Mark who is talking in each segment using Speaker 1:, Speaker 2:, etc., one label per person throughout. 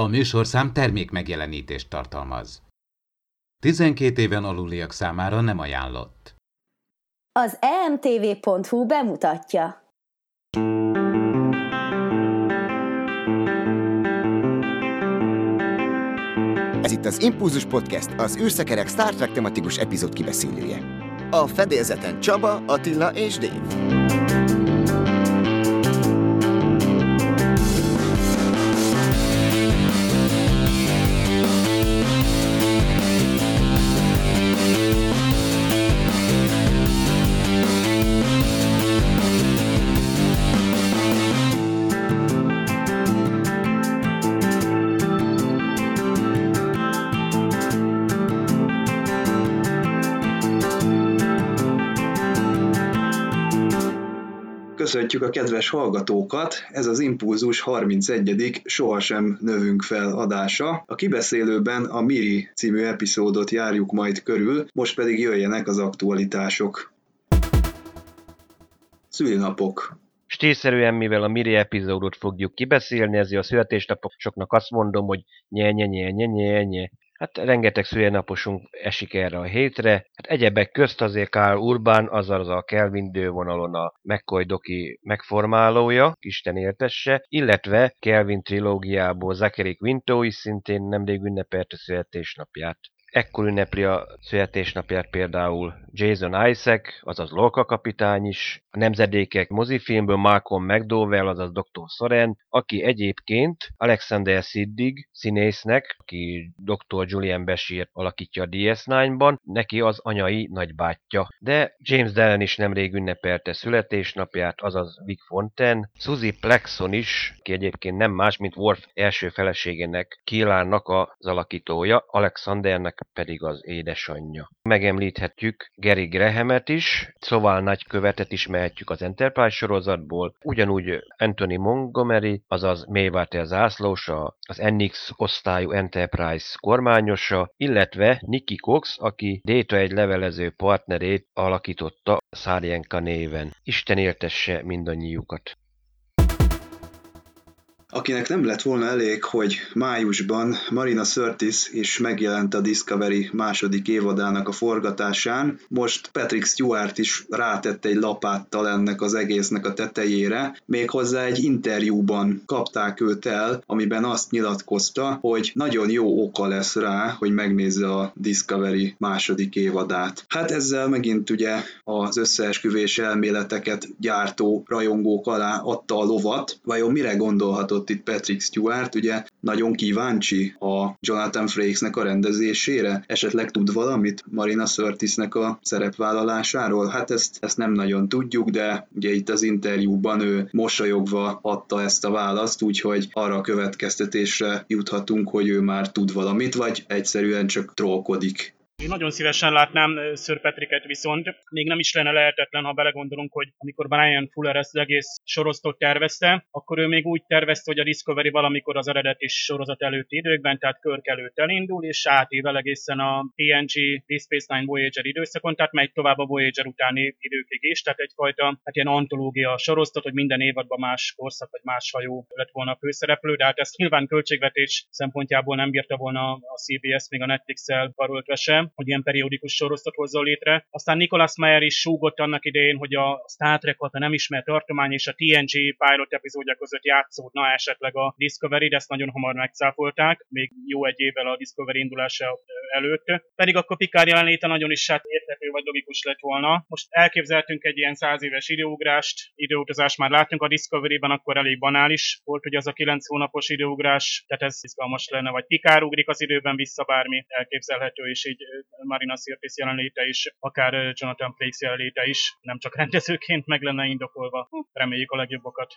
Speaker 1: A műsorszám termék megjelenítést tartalmaz. 12 éven aluliak számára nem ajánlott.
Speaker 2: Az emtv.hu bemutatja.
Speaker 3: Ez itt az Impulzus Podcast, az űrszekerek Star Trek tematikus epizód kibeszélője. A fedélzeten Csaba, Attila és Dave.
Speaker 4: Köszöntjük a kedves hallgatókat, ez az Impulzus 31. Sohasem növünk fel adása. A kibeszélőben a Miri című epizódot járjuk majd körül, most pedig jöjjenek az aktualitások. Szülinapok.
Speaker 5: Stílszerűen, mivel a Miri epizódot fogjuk kibeszélni, ezért a születésnapoknak azt mondom, hogy nye nye nye nye nye nye Hát rengeteg szülinaposunk esik erre a hétre. Hát egyebek közt azért Karl Urban, azaz a Kelvin dővonalon a McCoy Doki megformálója, Isten értesse, illetve Kelvin trilógiából Zachary Quinto is szintén nemrég ünnepelte születésnapját. Ekkor ünnepli a születésnapját például Jason Isaac, azaz Lorca kapitány is, a nemzedékek mozifilmből Malcolm McDowell, azaz Dr. Soren, aki egyébként Alexander Siddig színésznek, aki Dr. Julian Bashir alakítja a DS9-ban, neki az anyai nagybátyja. De James Dellen is nemrég ünnepelte születésnapját, azaz Vic Fonten, Suzy Plexon is, ki egyébként nem más, mint Worf első feleségének, Kilárnak az alakítója, Alexandernek pedig az édesanyja. Megemlíthetjük Gary Grahamet is, szóval nagykövetet ismerhetjük az Enterprise sorozatból, ugyanúgy Anthony Montgomery, azaz Mayweather zászlósa, az NX osztályú Enterprise kormányosa, illetve Nikki Cox, aki Data egy levelező partnerét alakította Szárjenka néven. Isten értesse mindannyiukat!
Speaker 4: Akinek nem lett volna elég, hogy májusban Marina Sirtis is megjelent a Discovery második évadának a forgatásán, most Patrick Stewart is rátette egy lapáttal ennek az egésznek a tetejére, méghozzá egy interjúban kapták őt el, amiben azt nyilatkozta, hogy nagyon jó oka lesz rá, hogy megnézze a Discovery második évadát. Hát ezzel megint ugye az összeesküvés elméleteket gyártó rajongók alá adta a lovat. Vajon mire gondolhatott mondott itt Patrick Stewart, ugye nagyon kíváncsi a Jonathan Frakesnek a rendezésére, esetleg tud valamit Marina Sörtisnek a szerepvállalásáról? Hát ezt, ezt nem nagyon tudjuk, de ugye itt az interjúban ő mosolyogva adta ezt a választ, úgyhogy arra a következtetésre juthatunk, hogy ő már tud valamit, vagy egyszerűen csak trollkodik.
Speaker 6: Én nagyon szívesen látnám Sir Patricket viszont, még nem is lenne lehetetlen, ha belegondolunk, hogy amikor Brian Fuller ezt az egész sorozatot tervezte, akkor ő még úgy tervezte, hogy a Discovery valamikor az eredeti sorozat előtti időkben, tehát Körk előtt elindul, és átível egészen a TNG Deep Space Nine Voyager időszakon, tehát megy tovább a Voyager utáni időkig is, tehát egyfajta hát ilyen antológia sorozat, hogy minden évadban más korszak vagy más hajó lett volna a főszereplő, de hát ezt nyilván költségvetés szempontjából nem bírta volna a CBS még a Netflix-el karoltva sem, hogy ilyen periódikus sorosztot hozzon létre. Aztán Nicholas Meyer is súgott annak idején, hogy a Star Trek a nem ismert tartomány és a TNG pilot epizódja között játszódna esetleg a Discovery, de ezt nagyon hamar megcáfolták, még jó egy évvel a Discovery indulása előtt. Pedig akkor Picard jelenléte nagyon is hát érthető vagy logikus lett volna. Most elképzeltünk egy ilyen száz éves időugrást, időutazást már láttunk a Discovery-ben, akkor elég banális volt, hogy az a kilenc hónapos időugrás, tehát ez izgalmas lenne, vagy Picard ugrik az időben vissza, bármi elképzelhető, és így Marina Sirtis jelenléte is, akár Jonathan Frakes jelenléte is, nem csak rendezőként meg lenne indokolva. Reméljük a legjobbokat.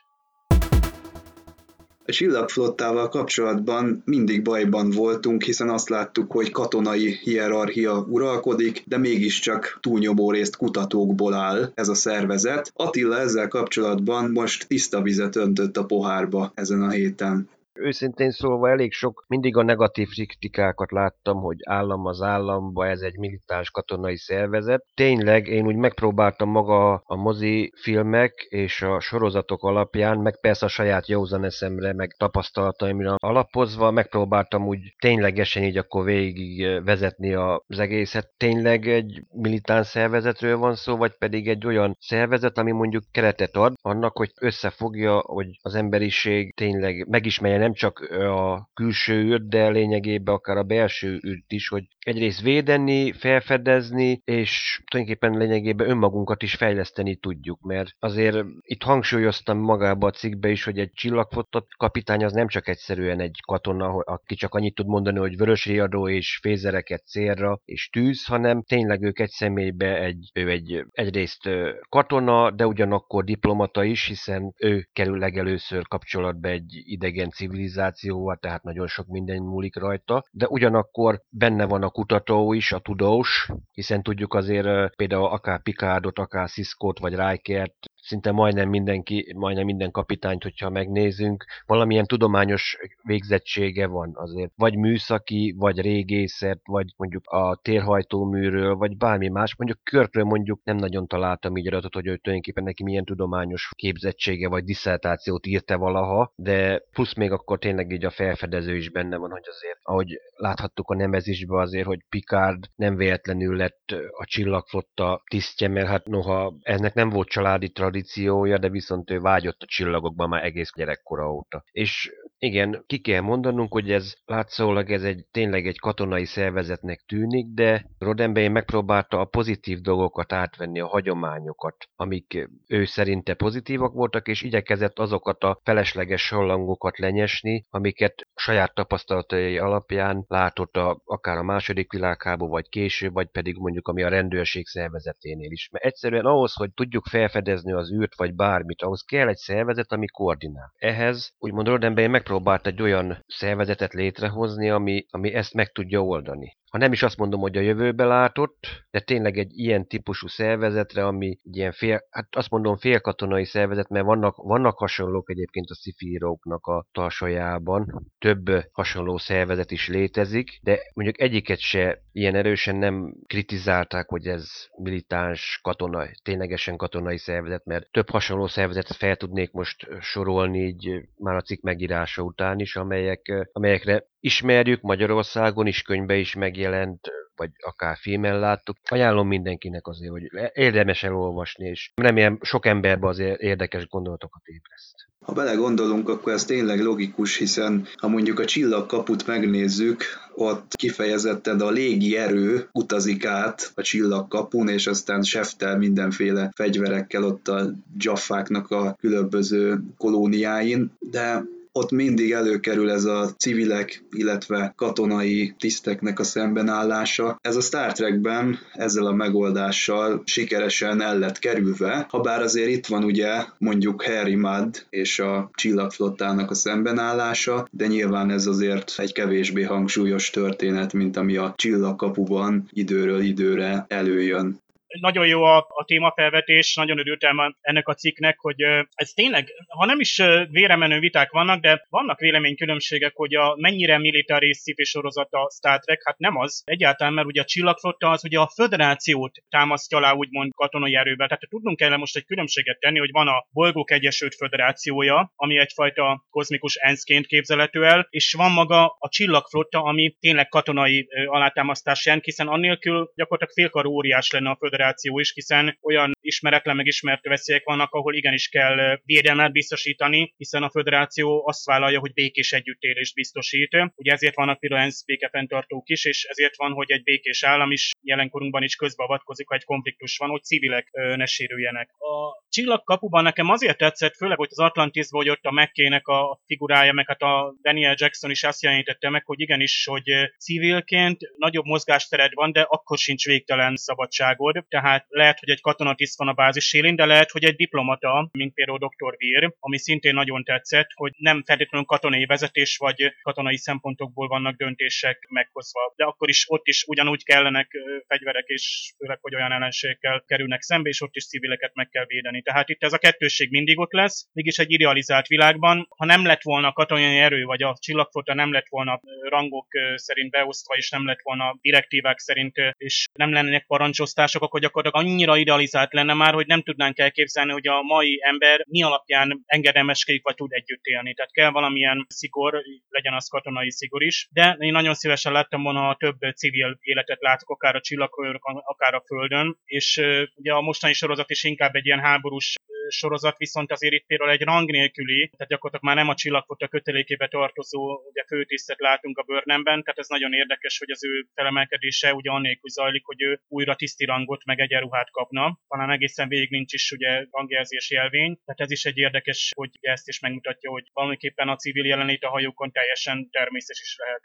Speaker 4: A csillagflottával kapcsolatban mindig bajban voltunk, hiszen azt láttuk, hogy katonai hierarchia uralkodik, de mégiscsak túlnyomó részt kutatókból áll ez a szervezet. Attila ezzel kapcsolatban most tiszta vizet öntött a pohárba ezen a héten.
Speaker 5: Őszintén szólva elég sok, mindig a negatív kritikákat láttam, hogy állam az államba, ez egy militáns katonai szervezet. Tényleg én úgy megpróbáltam maga a mozi filmek és a sorozatok alapján, meg persze a saját józan eszemre, meg tapasztalataimra alapozva, megpróbáltam úgy ténylegesen így akkor végig vezetni az egészet. Tényleg egy militáns szervezetről van szó, vagy pedig egy olyan szervezet, ami mondjuk keretet ad annak, hogy összefogja, hogy az emberiség tényleg megismerje nem csak a külső űrt, de lényegében akár a belső űrt is, hogy egyrészt védeni, felfedezni, és tulajdonképpen lényegében önmagunkat is fejleszteni tudjuk, mert azért itt hangsúlyoztam magába a cikkbe is, hogy egy csillagfotott kapitány az nem csak egyszerűen egy katona, aki csak annyit tud mondani, hogy vörös riadó és fézereket célra és tűz, hanem tényleg ők egy személybe egy, ő egy, egyrészt katona, de ugyanakkor diplomata is, hiszen ő kerül legelőször kapcsolatba egy idegen civilizációval, tehát nagyon sok minden múlik rajta, de ugyanakkor benne van a kutató is, a tudós, hiszen tudjuk azért például akár Picardot, akár Cisco-t vagy Rikert szinte majdnem mindenki, majdnem minden kapitányt, hogyha megnézünk, valamilyen tudományos végzettsége van azért. Vagy műszaki, vagy régészet, vagy mondjuk a térhajtóműről, vagy bármi más. Mondjuk Körkről mondjuk nem nagyon találtam így adatot, hogy ő tulajdonképpen neki milyen tudományos képzettsége, vagy diszertációt írta valaha, de plusz még akkor tényleg így a felfedező is benne van, hogy azért, ahogy láthattuk a nemezisbe azért, hogy Picard nem véletlenül lett a csillagflotta tisztje, mert hát noha ennek nem volt családi tradíciója, de viszont ő vágyott a csillagokban már egész gyerekkora óta. És igen, ki kell mondanunk, hogy ez látszólag ez egy tényleg egy katonai szervezetnek tűnik, de Roddenberry megpróbálta a pozitív dolgokat átvenni, a hagyományokat, amik ő szerinte pozitívak voltak, és igyekezett azokat a felesleges sallangokat lenyesni, amiket saját tapasztalatai alapján látott a, akár a második világháború, vagy később, vagy pedig mondjuk ami a rendőrség szervezeténél is. Mert egyszerűen ahhoz, hogy tudjuk felfedezni az űrt, vagy bármit, ahhoz kell egy szervezet, ami koordinál. Ehhez úgymond Roddenberry megpróbált egy olyan szervezetet létrehozni, ami, ami ezt meg tudja oldani. Ha nem is azt mondom, hogy a jövőbe látott, de tényleg egy ilyen típusú szervezetre, ami egy ilyen fél, hát azt mondom félkatonai szervezet, mert vannak, vannak hasonlók egyébként a szifíróknak a tarsajában, több hasonló szervezet is létezik, de mondjuk egyiket se ilyen erősen nem kritizálták, hogy ez militáns katonai, ténylegesen katonai szervezet, mert több hasonló szervezetet fel tudnék most sorolni így már a cikk megírása után is, amelyek, amelyekre ismerjük, Magyarországon is könyvbe is megjelent, vagy akár filmen láttuk. Ajánlom mindenkinek azért, hogy érdemes elolvasni, és remélem sok emberbe azért érdekes gondolatokat ébreszt.
Speaker 4: Ha belegondolunk, akkor ez tényleg logikus, hiszen ha mondjuk a csillagkaput megnézzük, ott kifejezetten a légi erő utazik át a csillagkapun, és aztán seftel mindenféle fegyverekkel ott a jaffáknak a különböző kolóniáin, de ott mindig előkerül ez a civilek, illetve katonai tiszteknek a szembenállása. Ez a Star Trekben ezzel a megoldással sikeresen el lett kerülve, ha bár azért itt van ugye mondjuk Harry Mudd és a csillagflottának a szembenállása, de nyilván ez azért egy kevésbé hangsúlyos történet, mint ami a csillagkapuban időről időre előjön
Speaker 6: nagyon jó a, a témafelvetés, nagyon örültem ennek a cikknek, hogy ez tényleg, ha nem is véremenő viták vannak, de vannak véleménykülönbségek, hogy a mennyire militáris sci sorozat a Star Trek, hát nem az. Egyáltalán, mert ugye a csillagflotta az ugye a föderációt támasztja alá úgymond katonai erővel. Tehát tudnunk kell most egy különbséget tenni, hogy van a Bolgók Egyesült Föderációja, ami egyfajta kozmikus enszként képzelhető el, és van maga a csillagflotta, ami tényleg katonai alátámasztás jelent, hiszen annélkül gyakorlatilag félkarú óriás lenne a föderáció operáció is, hiszen olyan ismeretlen, meg veszélyek vannak, ahol igenis kell védelmet biztosítani, hiszen a föderáció azt vállalja, hogy békés együttélést biztosít. Ugye ezért vannak például ENSZ békefenntartók is, és ezért van, hogy egy békés állam is jelenkorunkban is közbeavatkozik, ha egy konfliktus van, hogy civilek ne sérüljenek. A csillagkapuban nekem azért tetszett, főleg, hogy az Atlantisban, hogy ott a mekkének a figurája, meg hát a Daniel Jackson is azt jelenítette meg, hogy igenis, hogy civilként nagyobb mozgástered van, de akkor sincs végtelen szabadságod tehát lehet, hogy egy katonatiszt van a bázis élén, de lehet, hogy egy diplomata, mint például Dr. Vír, ami szintén nagyon tetszett, hogy nem feltétlenül katonai vezetés vagy katonai szempontokból vannak döntések meghozva. De akkor is ott is ugyanúgy kellenek fegyverek, és főleg, hogy olyan ellenségekkel kerülnek szembe, és ott is civileket meg kell védeni. Tehát itt ez a kettősség mindig ott lesz, mégis egy idealizált világban, ha nem lett volna katonai erő, vagy a csillagfota nem lett volna rangok szerint beosztva, és nem lett volna direktívák szerint, és nem lennének parancsosztások, akkor gyakorlatilag annyira idealizált lenne már, hogy nem tudnánk elképzelni, hogy a mai ember mi alapján engedelmeskedik, vagy tud együtt élni. Tehát kell valamilyen szigor, legyen az katonai szigor is. De én nagyon szívesen láttam volna, ha több civil életet látok, akár a csillagkörök, akár a Földön, és ugye a mostani sorozat is inkább egy ilyen háborús sorozat, viszont azért itt például egy rang nélküli, tehát gyakorlatilag már nem a csillagfota kötelékébe tartozó ugye főtisztet látunk a bőrnemben, tehát ez nagyon érdekes, hogy az ő felemelkedése ugye annélkül zajlik, hogy ő újra tiszti rangot meg egyenruhát kapna. Talán egészen végig nincs is ugye rangjelzés jelvény, tehát ez is egy érdekes, hogy ezt is megmutatja, hogy valamiképpen a civil jelenlét a hajókon teljesen természetes is lehet.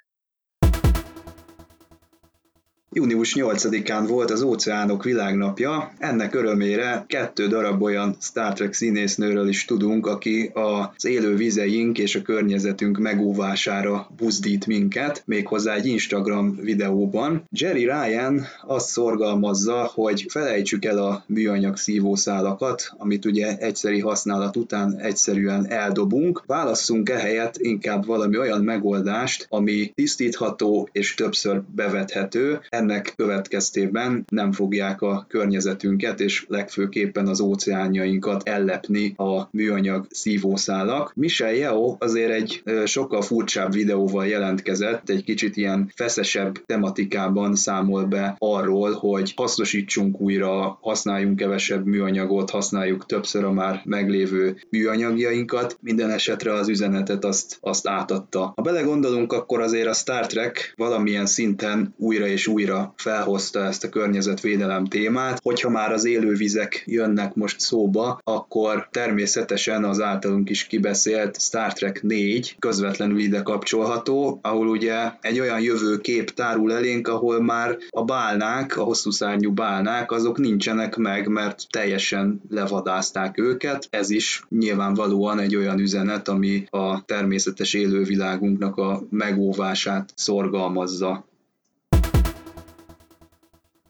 Speaker 4: Június 8-án volt az Óceánok Világnapja, ennek örömére kettő darab olyan Star Trek színésznőről is tudunk, aki az élő vizeink és a környezetünk megóvására buzdít minket, méghozzá egy Instagram videóban. Jerry Ryan azt szorgalmazza, hogy felejtsük el a műanyag szívószálakat, amit ugye egyszeri használat után egyszerűen eldobunk, válasszunk ehelyett inkább valami olyan megoldást, ami tisztítható és többször bevethető, ennek következtében nem fogják a környezetünket és legfőképpen az óceánjainkat ellepni a műanyag szívószálak. Michel Yeo azért egy sokkal furcsább videóval jelentkezett, egy kicsit ilyen feszesebb tematikában számol be arról, hogy hasznosítsunk újra, használjunk kevesebb műanyagot, használjuk többször a már meglévő műanyagjainkat. Minden esetre az üzenetet azt, azt átadta. Ha belegondolunk, akkor azért a Star Trek valamilyen szinten újra és újra újra felhozta ezt a környezetvédelem témát. Hogyha már az élővizek jönnek most szóba, akkor természetesen az általunk is kibeszélt Star Trek 4 közvetlenül ide kapcsolható, ahol ugye egy olyan jövőkép tárul elénk, ahol már a bálnák, a hosszú szárnyú bálnák, azok nincsenek meg, mert teljesen levadázták őket. Ez is nyilvánvalóan egy olyan üzenet, ami a természetes élővilágunknak a megóvását szorgalmazza.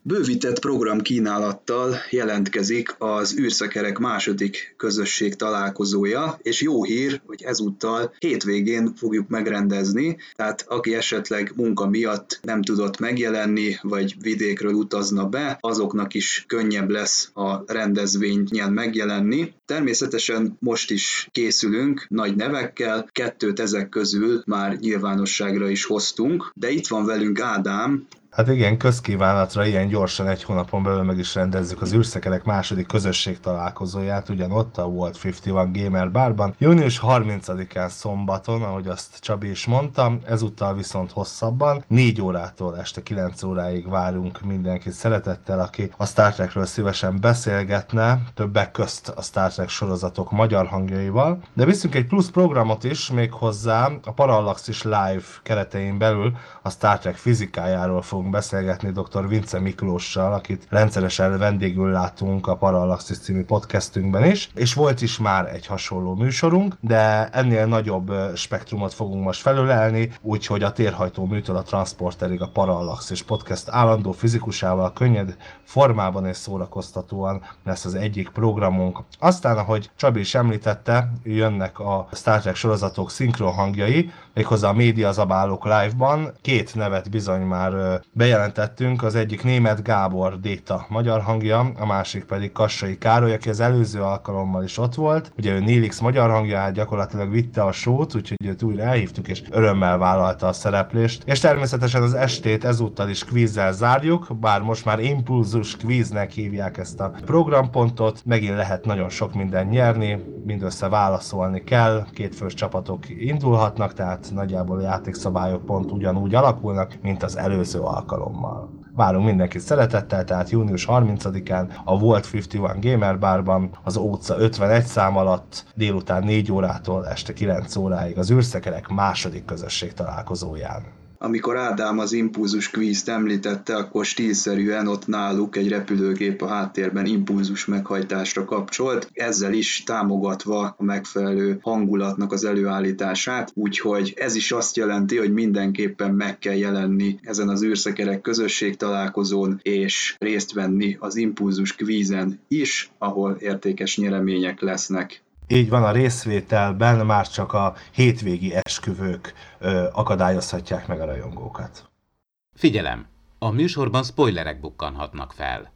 Speaker 4: Bővített program kínálattal jelentkezik az űrszekerek második közösség találkozója, és jó hír, hogy ezúttal hétvégén fogjuk megrendezni, tehát aki esetleg munka miatt nem tudott megjelenni, vagy vidékről utazna be, azoknak is könnyebb lesz a rendezvényen megjelenni. Természetesen most is készülünk nagy nevekkel, kettőt ezek közül már nyilvánosságra is hoztunk, de itt van velünk Ádám,
Speaker 7: Hát igen, közkívánatra ilyen gyorsan egy hónapon belül meg is rendezzük az űrszekerek második közösség találkozóját, ugyanott a World 51 Gamer Barban. Június 30-án szombaton, ahogy azt Csabi is mondta, ezúttal viszont hosszabban, 4 órától este 9 óráig várunk mindenkit szeretettel, aki a Star Trekről szívesen beszélgetne, többek közt a Star Trek sorozatok magyar hangjaival, de viszünk egy plusz programot is, még hozzá a Parallaxis Live keretein belül a Star Trek fizikájáról fogunk beszélgetni dr. Vince Miklóssal, akit rendszeresen vendégül látunk a Parallaxis című podcastünkben is, és volt is már egy hasonló műsorunk, de ennél nagyobb spektrumot fogunk most felölelni, úgyhogy a térhajtó műtől a transporterig a Parallaxis podcast állandó fizikusával könnyed formában és szórakoztatóan lesz az egyik programunk. Aztán, ahogy Csabi is említette, jönnek a Star Trek sorozatok szinkron hangjai, méghozzá a média zabálók live-ban. Két nevet bizony már bejelentettünk, az egyik német Gábor Déta magyar hangja, a másik pedig Kassai Károly, aki az előző alkalommal is ott volt. Ugye ő Nélix magyar hangját gyakorlatilag vitte a sót, úgyhogy őt újra elhívtuk, és örömmel vállalta a szereplést. És természetesen az estét ezúttal is kvízzel zárjuk, bár most már impulzus kvíznek hívják ezt a programpontot. Megint lehet nagyon sok minden nyerni, mindössze válaszolni kell, kétfős csapatok indulhatnak, tehát nagyjából a játékszabályok pont ugyanúgy alakulnak, mint az előző alkalommal. Várunk mindenkit szeretettel, tehát június 30-án a Volt 51 Gamer Barban az Óca 51 szám alatt délután 4 órától este 9 óráig az űrszekerek második közösség találkozóján.
Speaker 4: Amikor Ádám az impulzus kvízt említette, akkor stílszerűen ott náluk egy repülőgép a háttérben impulzus meghajtásra kapcsolt, ezzel is támogatva a megfelelő hangulatnak az előállítását, úgyhogy ez is azt jelenti, hogy mindenképpen meg kell jelenni ezen az űrszekerek közösség találkozón, és részt venni az impulzus kvízen is, ahol értékes nyeremények lesznek.
Speaker 7: Így van, a részvételben már csak a hétvégi esküvők ö, akadályozhatják meg a rajongókat.
Speaker 1: Figyelem! A műsorban spoilerek bukkanhatnak fel.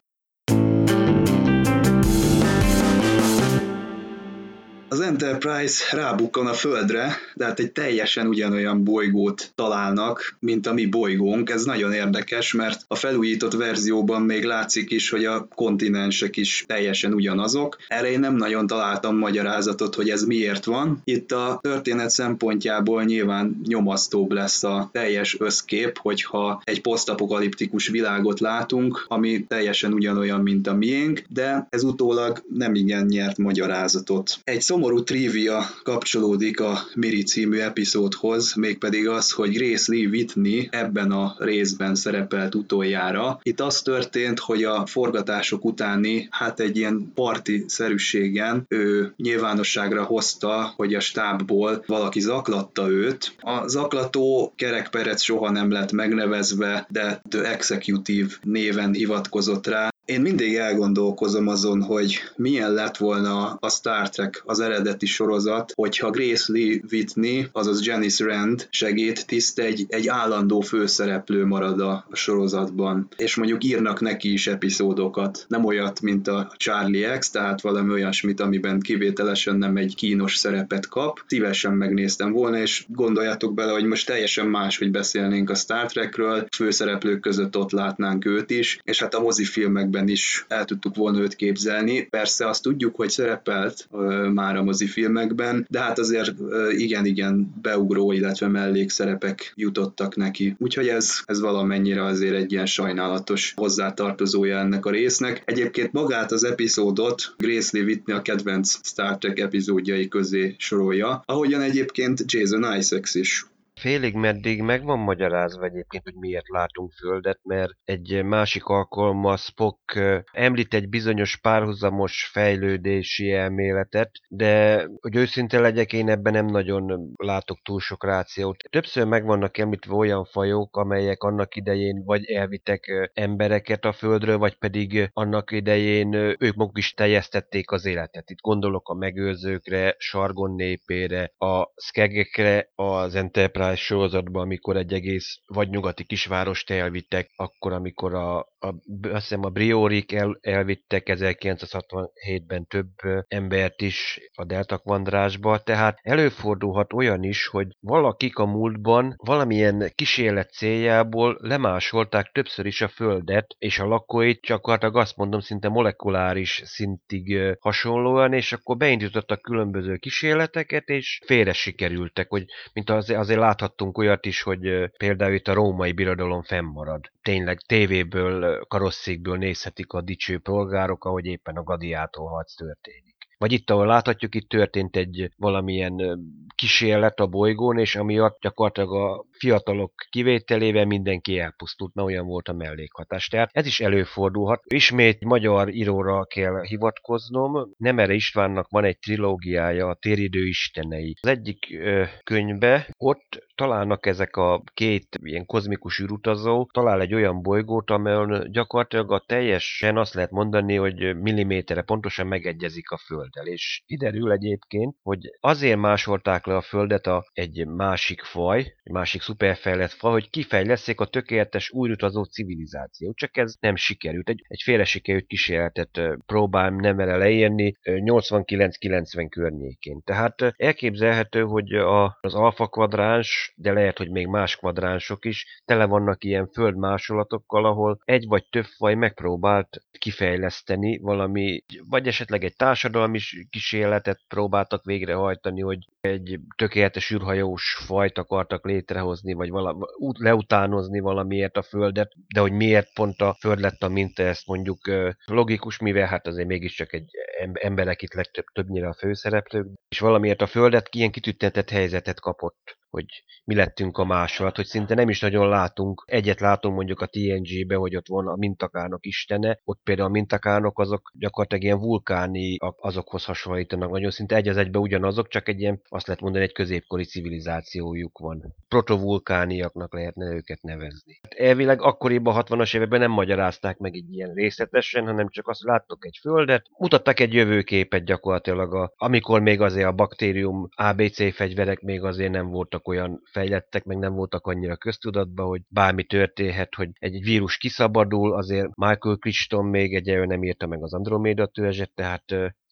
Speaker 4: Az Enterprise rábukkan a Földre, de hát egy teljesen ugyanolyan bolygót találnak, mint a mi bolygónk. Ez nagyon érdekes, mert a felújított verzióban még látszik is, hogy a kontinensek is teljesen ugyanazok. Erre én nem nagyon találtam magyarázatot, hogy ez miért van. Itt a történet szempontjából nyilván nyomasztóbb lesz a teljes összkép, hogyha egy posztapokaliptikus világot látunk, ami teljesen ugyanolyan, mint a miénk, de ez utólag nem igen nyert magyarázatot. Egy szomorú szomorú trivia kapcsolódik a Miri című epizódhoz, mégpedig az, hogy Grace Lee Whitney ebben a részben szerepelt utoljára. Itt az történt, hogy a forgatások utáni, hát egy ilyen parti szerűségen ő nyilvánosságra hozta, hogy a stábból valaki zaklatta őt. A zaklató kerekperec soha nem lett megnevezve, de The Executive néven hivatkozott rá, én mindig elgondolkozom azon, hogy milyen lett volna a Star Trek az eredeti sorozat, hogyha Grace Lee Whitney, azaz Janice Rand segít tiszt egy, egy állandó főszereplő marad a sorozatban, és mondjuk írnak neki is epizódokat. Nem olyat, mint a Charlie X, tehát valami olyasmit, amiben kivételesen nem egy kínos szerepet kap. Szívesen megnéztem volna, és gondoljatok bele, hogy most teljesen más, hogy beszélnénk a Star Trekről, főszereplők között ott látnánk őt is, és hát a mozifilmek filmekben is el tudtuk volna őt képzelni. Persze azt tudjuk, hogy szerepelt uh, már a mozifilmekben, de hát azért igen-igen beugró, illetve mellékszerepek jutottak neki. Úgyhogy ez, ez valamennyire azért egy ilyen sajnálatos hozzátartozója ennek a résznek. Egyébként magát az epizódot Grace Lee Whitney a kedvenc Star Trek epizódjai közé sorolja, ahogyan egyébként Jason Isaacs is
Speaker 5: félig meddig meg van magyarázva egyébként, hogy miért látunk Földet, mert egy másik alkalommal Spock említ egy bizonyos párhuzamos fejlődési elméletet, de hogy őszinte legyek, én ebben nem nagyon látok túl sok rációt. Többször meg vannak említve olyan fajok, amelyek annak idején vagy elvitek embereket a Földről, vagy pedig annak idején ők maguk is teljesztették az életet. Itt gondolok a megőrzőkre, Sargon népére, a Skegekre, az Enterprise sorozatban, amikor egy egész vagy nyugati kisvárost elvittek, akkor, amikor a, a azt hiszem a Briorik el, elvittek 1967-ben több embert is a Delta kvandrásba, tehát előfordulhat olyan is, hogy valakik a múltban valamilyen kísérlet céljából lemásolták többször is a Földet, és a lakóit gyakorlatilag azt mondom szinte molekuláris szintig hasonlóan, és akkor beindítottak különböző kísérleteket, és félre sikerültek, hogy mint azért, azért láthattunk olyat is, hogy például itt a római birodalom fennmarad. Tényleg tévéből, karosszékből nézhetik a dicső polgárok, ahogy éppen a gladiátor harc történik. Vagy itt, ahol láthatjuk, itt történt egy valamilyen kísérlet a bolygón, és amiatt gyakorlatilag a fiatalok kivételével mindenki elpusztult, mert olyan volt a mellékhatás. Tehát ez is előfordulhat. Ismét magyar íróra kell hivatkoznom. Nemere Istvánnak van egy trilógiája, a Téridő istenei. Az egyik ö, könyvbe ott találnak ezek a két ilyen kozmikus űrutazó, talál egy olyan bolygót, amelyen gyakorlatilag a teljesen azt lehet mondani, hogy milliméterre pontosan megegyezik a Földdel. És kiderül egyébként, hogy azért másolták le a Földet a, egy másik faj, egy másik szuperfejlett faj, hogy kifejleszék a tökéletes újrutazó civilizációt. Csak ez nem sikerült. Egy, egy félre sikerült kísérletet próbál nem vele leírni 89-90 környékén. Tehát elképzelhető, hogy a, az alfa kvadráns de lehet, hogy még más kvadránsok is, tele vannak ilyen földmásolatokkal, ahol egy vagy több faj megpróbált kifejleszteni valami, vagy esetleg egy társadalmi kísérletet próbáltak végrehajtani, hogy egy tökéletes űrhajós fajt akartak létrehozni, vagy valami, leutánozni valamiért a Földet, de hogy miért pont a Föld lett a minta, ezt mondjuk logikus, mivel hát azért mégiscsak egy emberek itt legtöbb, többnyire a főszereplők, és valamiért a Földet ilyen kitüntetett helyzetet kapott hogy mi lettünk a másolat, hogy szinte nem is nagyon látunk. Egyet látunk mondjuk a TNG-be, hogy ott van a mintakánok istene, ott például a mintakánok azok gyakorlatilag ilyen vulkáni azokhoz hasonlítanak, nagyon szinte egy az egybe ugyanazok, csak egy ilyen, azt lehet mondani, egy középkori civilizációjuk van. Protovulkániaknak lehetne őket nevezni. Hát elvileg akkoriban a 60-as években nem magyarázták meg így ilyen részletesen, hanem csak azt láttok egy földet, mutattak egy jövőképet gyakorlatilag, a, amikor még azért a baktérium ABC fegyverek még azért nem voltak olyan fejlettek, meg nem voltak annyira köztudatban, hogy bármi történhet, hogy egy vírus kiszabadul, azért Michael Crichton még egy nem írta meg az Andromeda törzset, tehát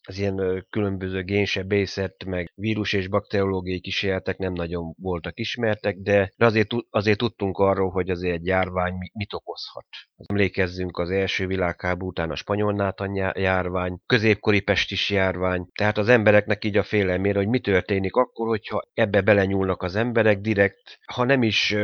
Speaker 5: az ilyen különböző génsebészet, meg vírus és bakteriológiai kísérletek nem nagyon voltak ismertek, de azért, azért tudtunk arról, hogy azért egy járvány mit okozhat. Emlékezzünk az első világháború után a spanyol járvány, középkori pestis járvány, tehát az embereknek így a félelmére, hogy mi történik akkor, hogyha ebbe belenyúlnak az emberek direkt, ha nem is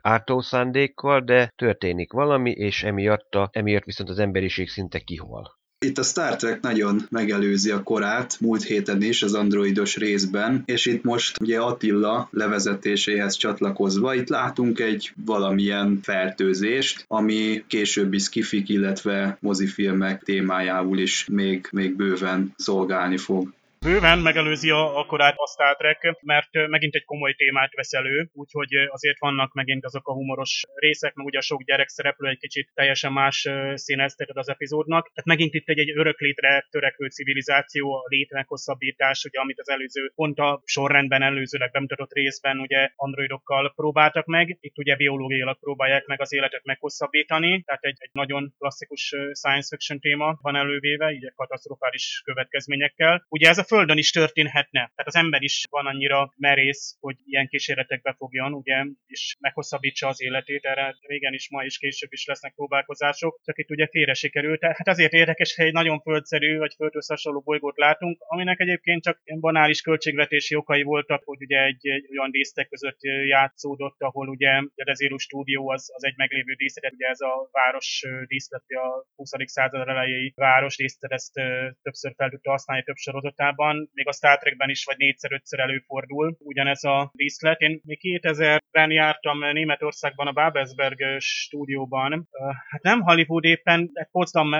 Speaker 5: ártó szándékkal, de történik valami, és emiatt, a, emiatt viszont az emberiség szinte kihol.
Speaker 4: Itt a Star Trek nagyon megelőzi a korát, múlt héten is az androidos részben, és itt most ugye Attila levezetéséhez csatlakozva, itt látunk egy valamilyen fertőzést, ami későbbi skifik, illetve mozifilmek témájául is még, még bőven szolgálni fog
Speaker 6: bőven megelőzi a, a korát a Star Trek, mert megint egy komoly témát vesz elő, úgyhogy azért vannak megint azok a humoros részek, mert ugye a sok gyerek szereplő egy kicsit teljesen más színezteted az epizódnak. Tehát megint itt egy, egy örök létre törekvő civilizáció, a létnek hosszabbítás, ugye, amit az előző pont a sorrendben előzőleg bemutatott részben ugye androidokkal próbáltak meg. Itt ugye biológiailag próbálják meg az életet meghosszabbítani, tehát egy, egy nagyon klasszikus science fiction téma van elővéve, így katasztrofális következményekkel. Ugye ez a Földön is történhetne. Tehát az ember is van annyira merész, hogy ilyen kísérletekbe fogjon, ugye, és meghosszabbítsa az életét. Erre régen is, ma is, később is lesznek próbálkozások, csak itt ugye félre sikerült. Hát azért érdekes, hogy egy nagyon földszerű vagy földhöz hasonló bolygót látunk, aminek egyébként csak banális költségvetési okai voltak, hogy ugye egy, egy olyan dísztek között játszódott, ahol ugye a Dezéru stúdió az, az egy meglévő díszlet, ugye ez a város díszlet, a 20. század elejéi város díszlet, ezt többször fel tudta használni több sorozatában sorozatban, még a Star Trekben is vagy négyszer-ötször előfordul ugyanez a díszlet. Én még 2000-ben jártam Németországban a Babelsberg stúdióban. Hát nem Hollywood éppen, de Potsdam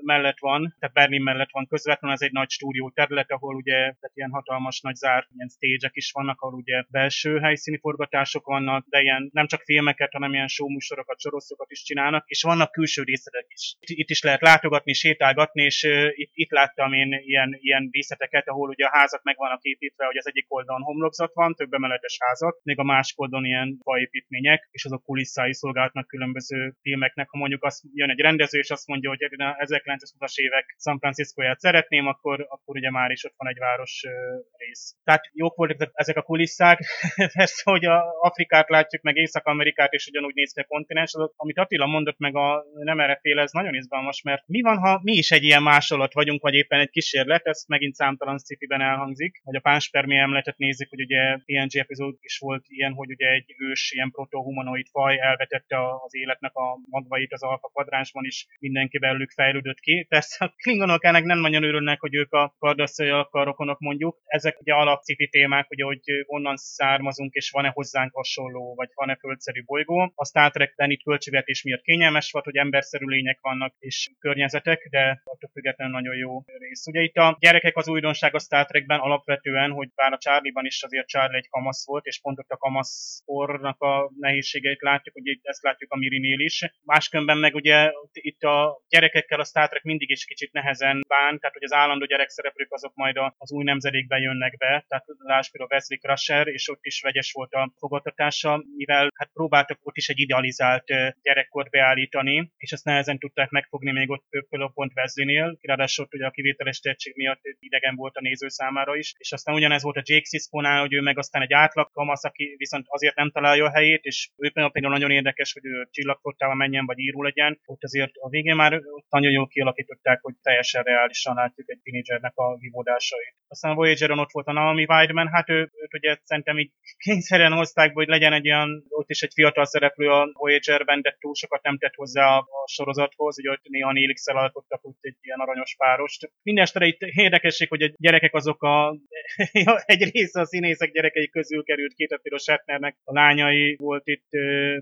Speaker 6: mellett van, tehát Berlin mellett van közvetlenül, ez egy nagy stúdió terület, ahol ugye tehát ilyen hatalmas nagy zárt ilyen stage is vannak, ahol ugye belső helyszíni forgatások vannak, de ilyen nem csak filmeket, hanem ilyen showműsorokat, sorozatokat is csinálnak, és vannak külső részletek is. Itt is lehet látogatni, sétálgatni, és itt, itt láttam én ilyen, ilyen díszletet eseteket, ahol ugye a házak meg vannak építve, hogy az egyik oldalon homlokzat van, több emeletes házak, még a másik oldalon ilyen faépítmények, és azok kulisszái szolgálnak különböző filmeknek. Ha mondjuk azt jön egy rendező, és azt mondja, hogy 1920-as évek San Francisco-ját szeretném, akkor, akkor ugye már is ott van egy város rész. Tehát jók voltak ezek a kulisszák, persze, hogy a Afrikát látjuk, meg Észak-Amerikát, és ugyanúgy néz ki a kontinens, az, amit Attila mondott, meg a nem erre fél, ez nagyon izgalmas, mert mi van, ha mi is egy ilyen másolat vagyunk, vagy éppen egy kísérlet, ezt megint szám számtalan sci elhangzik, hogy a pánspermi emletet nézik, hogy ugye TNG epizód is volt ilyen, hogy ugye egy ős, ilyen protohumanoid faj elvetette az életnek a magvait az alfa kvadránsban is, mindenki belőlük fejlődött ki. Persze a klingonok ennek nem nagyon örülnek, hogy ők a kardasszaiakkal rokonok mondjuk. Ezek ugye alapcipi témák, ugye, hogy onnan származunk, és van-e hozzánk hasonló, vagy van-e földszerű bolygó. A Star Trek-ben itt költségvetés miatt kényelmes volt, hogy emberszerű lények vannak, és környezetek, de attól függetlenül nagyon jó rész. Ugye itt a gyerekek az újdonság a Star Trekben alapvetően, hogy bár a Charlie-ban is azért Charlie egy kamasz volt, és pont ott a kamaszkornak a nehézségeit látjuk, ugye ezt látjuk a Mirinél is. Máskönben meg ugye itt a gyerekekkel a Star Trek mindig is kicsit nehezen bán, tehát hogy az állandó gyerekszereplők azok majd az új nemzedékben jönnek be, tehát láss például Wesley Crusher, és ott is vegyes volt a fogadtatása, mivel hát próbáltak ott is egy idealizált gyerekkort beállítani, és ezt nehezen tudták megfogni még ott például pont Wesley-nél, ráadásul ugye a kivételes tehetség miatt idegen volt a néző számára is, és aztán ugyanez volt a Jake Sisko-nál, hogy ő meg aztán egy átlag kamasz, aki viszont azért nem találja a helyét, és ő például nagyon érdekes, hogy ő csillagflottával menjen, vagy író legyen. Ott azért a végén már ott nagyon jól kialakították, hogy teljesen reálisan látjuk egy tínédzsernek a vívódásait. Aztán a Voyager-on ott volt a Naomi Weidman, hát ő, őt ugye szerintem így kényszerűen hozták, hogy legyen egy olyan, ott is egy fiatal szereplő a Voyager-ben, de túl sokat nem tett hozzá a, a sorozathoz, ugye ott néha Nélix alkottak úgy egy ilyen aranyos párost. Mindenesetre itt érdekesség, hogy a gyerekek azok a egy része a színészek gyerekei közül került tehát például Shatnernek a lányai volt itt,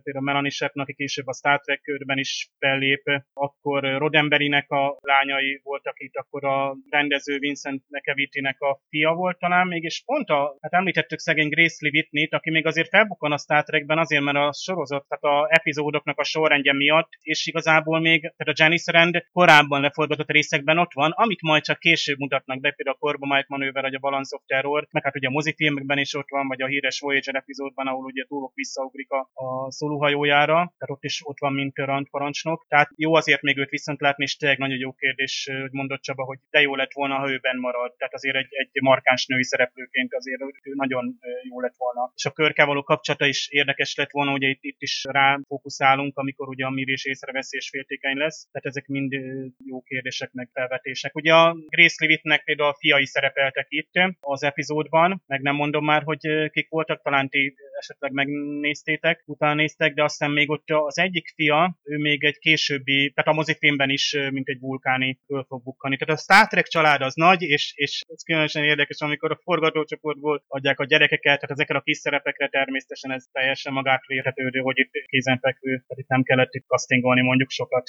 Speaker 6: például Melanie Shatner, aki később a Star Trek körben is fellép, akkor Rodemberinek a lányai voltak itt, akkor a rendező Vincent McEvity-nek a fia volt talán még, és pont a, hát említettük szegény Grace Lee aki még azért felbukkan a Star Trekben azért, mert a sorozat, tehát a epizódoknak a sorrendje miatt, és igazából még, tehát a Janice Rand korábban leforgatott részekben ott van, amit majd csak később mutatnak be, például a Corbomite manőver, vagy a Balance of Terror, meg hát ugye a mozifilmekben is ott van, vagy a híres Voyager epizódban, ahol ugye túlok visszaugrik a, a szólóhajójára, tehát ott is ott van, mint Rand parancsnok. Tehát jó azért még őt viszont látni, és tényleg nagyon jó kérdés, hogy mondott Csaba, hogy de jó lett volna, ha őben marad. Tehát azért egy, egy markáns női szereplőként azért ő nagyon jó lett volna. És a körkel való kapcsolata is érdekes lett volna, ugye itt, itt is rá fókuszálunk, amikor ugye a Miri és észreveszi és féltékeny lesz. Tehát ezek mind jó kérdések meg felvetések. Ugye a Grace Levittnek például a fiai szerepeltek itt az epizódban, meg nem mondom már, hogy kik voltak, talán ti esetleg megnéztétek, utána néztek, de aztán még ott az egyik fia, ő még egy későbbi, tehát a mozifilmben is, mint egy vulkáni föl fog bukkani. Tehát a Star Trek család az nagy, és, és ez különösen érdekes, amikor a forgatócsoportból adják a gyerekeket, tehát ezekre a kis szerepekre természetesen ez teljesen magától érhetődő, hogy itt kézenfekvő, tehát itt nem kellett itt castingolni mondjuk sokat.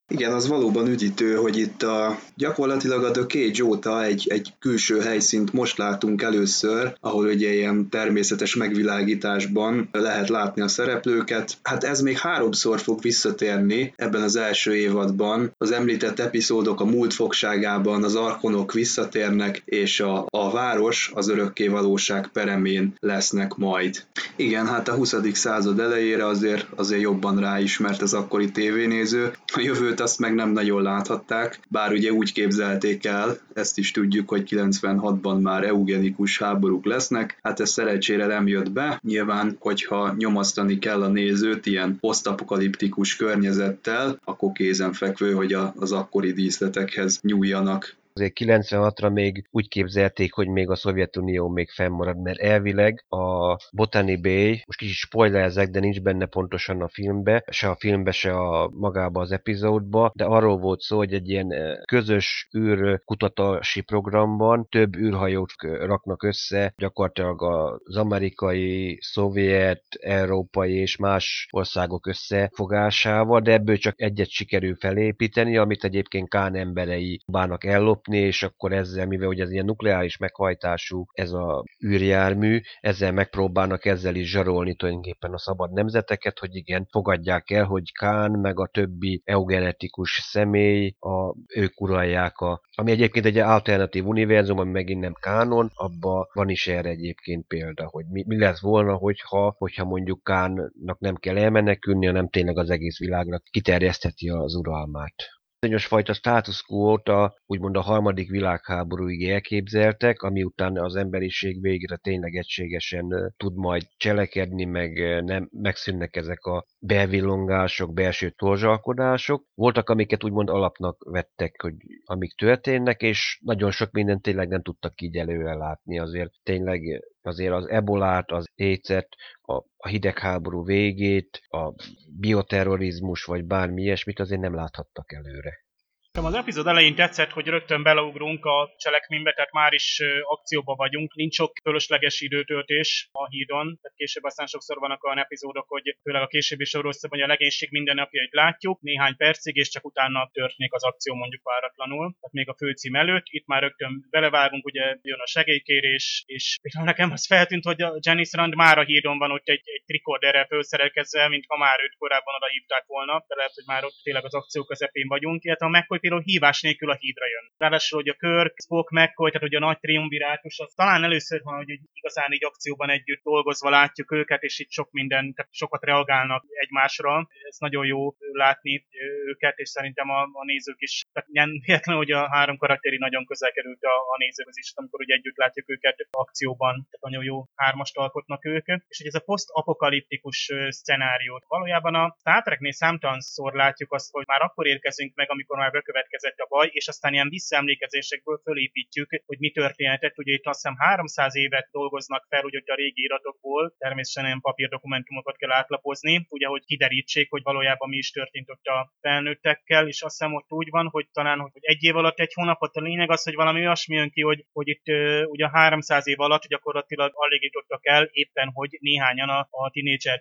Speaker 4: Igen, az valóban üdítő, hogy itt a, gyakorlatilag a The Cage óta egy, egy külső helyszínt most látunk először, ahol ugye ilyen természetes megvilágításban lehet látni a szereplőket. Hát ez még háromszor fog visszatérni ebben az első évadban. Az említett epizódok a múlt fogságában, az arkonok visszatérnek, és a, a város az örökké valóság peremén lesznek majd. Igen, hát a 20. század elejére azért, azért jobban ráismert az akkori tévénéző. A jövőt azt meg nem nagyon láthatták, bár ugye úgy képzelték el, ezt is tudjuk, hogy 96-ban már eugenikus háborúk lesznek, hát ez szerencsére nem jött be. Nyilván, hogyha nyomasztani kell a nézőt ilyen posztapokaliptikus környezettel, akkor kézenfekvő, hogy az akkori díszletekhez nyúljanak.
Speaker 5: Azért 96-ra még úgy képzelték, hogy még a Szovjetunió még fennmarad, mert elvileg a Botany Bay, most kicsit spoilerezek, de nincs benne pontosan a filmbe, se a filmbe, se a magába az epizódba, de arról volt szó, hogy egy ilyen eh, közös űrkutatási programban több űrhajót raknak össze, gyakorlatilag az amerikai, szovjet, európai és más országok összefogásával, de ebből csak egyet sikerül felépíteni, amit egyébként Kán emberei bának ellop lopni, és akkor ezzel, mivel ugye ez ilyen nukleáris meghajtású ez a űrjármű, ezzel megpróbálnak ezzel is zsarolni tulajdonképpen a szabad nemzeteket, hogy igen, fogadják el, hogy Kán meg a többi eugenetikus személy, a, ők uralják a, ami egyébként egy alternatív univerzum, ami megint nem kánon, abba van is erre egyébként példa, hogy mi, mi lesz volna, hogyha, hogyha mondjuk Kánnak nem kell elmenekülni, hanem tényleg az egész világnak kiterjesztheti az uralmát bizonyos fajta status quo-t úgymond a harmadik világháborúig elképzeltek, ami után az emberiség végre tényleg egységesen tud majd cselekedni, meg nem megszűnnek ezek a belvillongások, belső torzsalkodások. Voltak, amiket úgymond alapnak vettek, hogy amik történnek, és nagyon sok mindent tényleg nem tudtak így előre látni. Azért tényleg azért az ebolát, az écet, a, a hidegháború végét, a bioterrorizmus vagy bármi ilyesmit azért nem láthattak előre.
Speaker 6: Az epizód elején tetszett, hogy rögtön beleugrunk a cselekménybe, tehát már is akcióba vagyunk, nincs sok fölösleges időtöltés a hídon, tehát később aztán sokszor vannak olyan epizódok, hogy főleg a későbbi sorozatban, hogy a legénység minden napjait látjuk, néhány percig, és csak utána történik az akció mondjuk váratlanul, tehát még a főcím előtt, itt már rögtön belevágunk, ugye jön a segélykérés, és például nekem az feltűnt, hogy a Janice Rand már a hídon van ott egy, egy trikorderrel felszerelkezve, mint ha már őt korábban oda hívták volna, de lehet, hogy már ott tényleg az akció közepén vagyunk, illetve a McCoy például hívás nélkül a hídra jön. Ráadásul, hogy a Kirk, Spock, McCoy, tehát hogy a nagy triumvirátus, az talán először van, hogy igazán így akcióban együtt dolgozva látjuk őket, és itt sok minden, tehát sokat reagálnak egymásra. Ez nagyon jó látni őket, és szerintem a, a nézők is, tehát nem véletlen, hogy a három karakteri nagyon közel került a, a nézőhöz is, amikor ugye együtt látjuk őket akcióban, tehát nagyon jó hármast alkotnak ők. És hogy ez a post-apokaliptikus szenáriót valójában a Star Treknél számtalanszor látjuk azt, hogy már akkor érkezünk meg, amikor már bekövetkezett a baj, és aztán ilyen visszaemlékezésekből fölépítjük, hogy mi történhetett. Ugye itt azt hiszem 300 évet dolgoznak fel, ugye a régi iratokból, természetesen ilyen papírdokumentumokat kell átlapozni, ugye, hogy kiderítsék, hogy valójában mi is történt ott a felnőttekkel, és azt hiszem ott úgy van, hogy talán hogy egy év alatt egy hónapot a lényeg az, hogy valami olyasmi jön ki, hogy, hogy itt ugye 300 év alatt gyakorlatilag alig jutottak el, éppen hogy néhányan a, a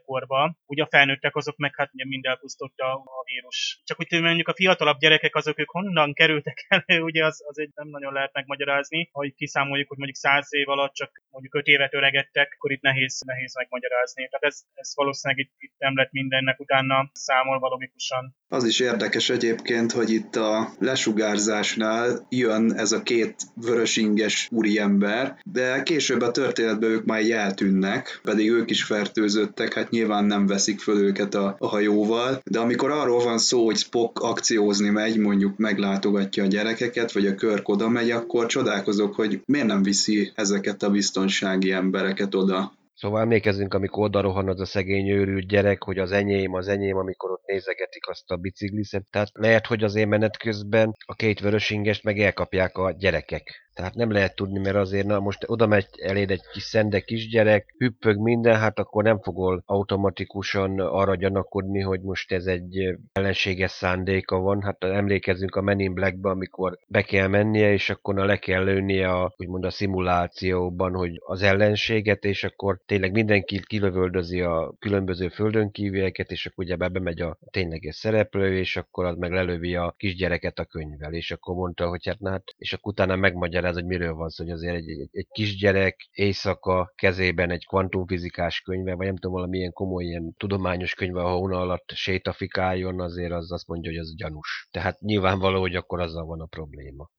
Speaker 6: korba. Ugye a felnőttek azok meg hát ugye mind elpusztotta a vírus. Csak úgy mondjuk a fiatalabb gyerekek azok ők honnan kerültek elő, ugye az, az egy nem nagyon lehet megmagyarázni. Ha itt kiszámoljuk, hogy mondjuk 100 év alatt csak mondjuk 5 évet öregedtek, akkor itt nehéz, nehéz megmagyarázni. Tehát ez, ez valószínűleg itt, itt nem lett mindennek utána számolva logikusan.
Speaker 4: Az is érdekes egyébként, hogy itt a lesugárzásnál jön ez a két vörösinges úriember, de később a történetben ők már eltűnnek, pedig ők is fertőzöttek, hát nyilván nem veszik föl őket a, a hajóval, de amikor arról van szó, hogy Spock akciózni megy, mondjuk meglátogatja a gyerekeket, vagy a körk oda megy, akkor csodálkozok, hogy miért nem viszi ezeket a biztonsági embereket oda
Speaker 5: Szóval emlékezzünk, amikor oda rohan az a szegény őrült gyerek, hogy az enyém, az enyém, amikor ott nézegetik azt a bicikliszet. Tehát lehet, hogy az én menet közben a két vörösingest meg elkapják a gyerekek. Tehát nem lehet tudni, mert azért na, most oda megy eléd egy kis szende kisgyerek, hüppög minden, hát akkor nem fogol automatikusan arra gyanakodni, hogy most ez egy ellenséges szándéka van. Hát emlékezzünk a Men in Blackbe, amikor be kell mennie, és akkor le kell lőnie a, úgymond a szimulációban, hogy az ellenséget, és akkor tényleg mindenki kilövöldözi a különböző földön kívüleket, és akkor ugye bemegy a tényleges szereplő, és akkor az meg lelövi a kisgyereket a könyvvel, és akkor mondta, hogy hát, na, hát és akkor utána megmagyar ez, hogy miről van szó, hogy azért egy, egy, egy kisgyerek éjszaka kezében egy kvantumfizikás könyve, vagy nem tudom, valamilyen komoly ilyen tudományos könyve, ha una alatt sétafikáljon, azért az azt mondja, hogy az gyanús. Tehát nyilvánvaló, hogy akkor azzal van a probléma.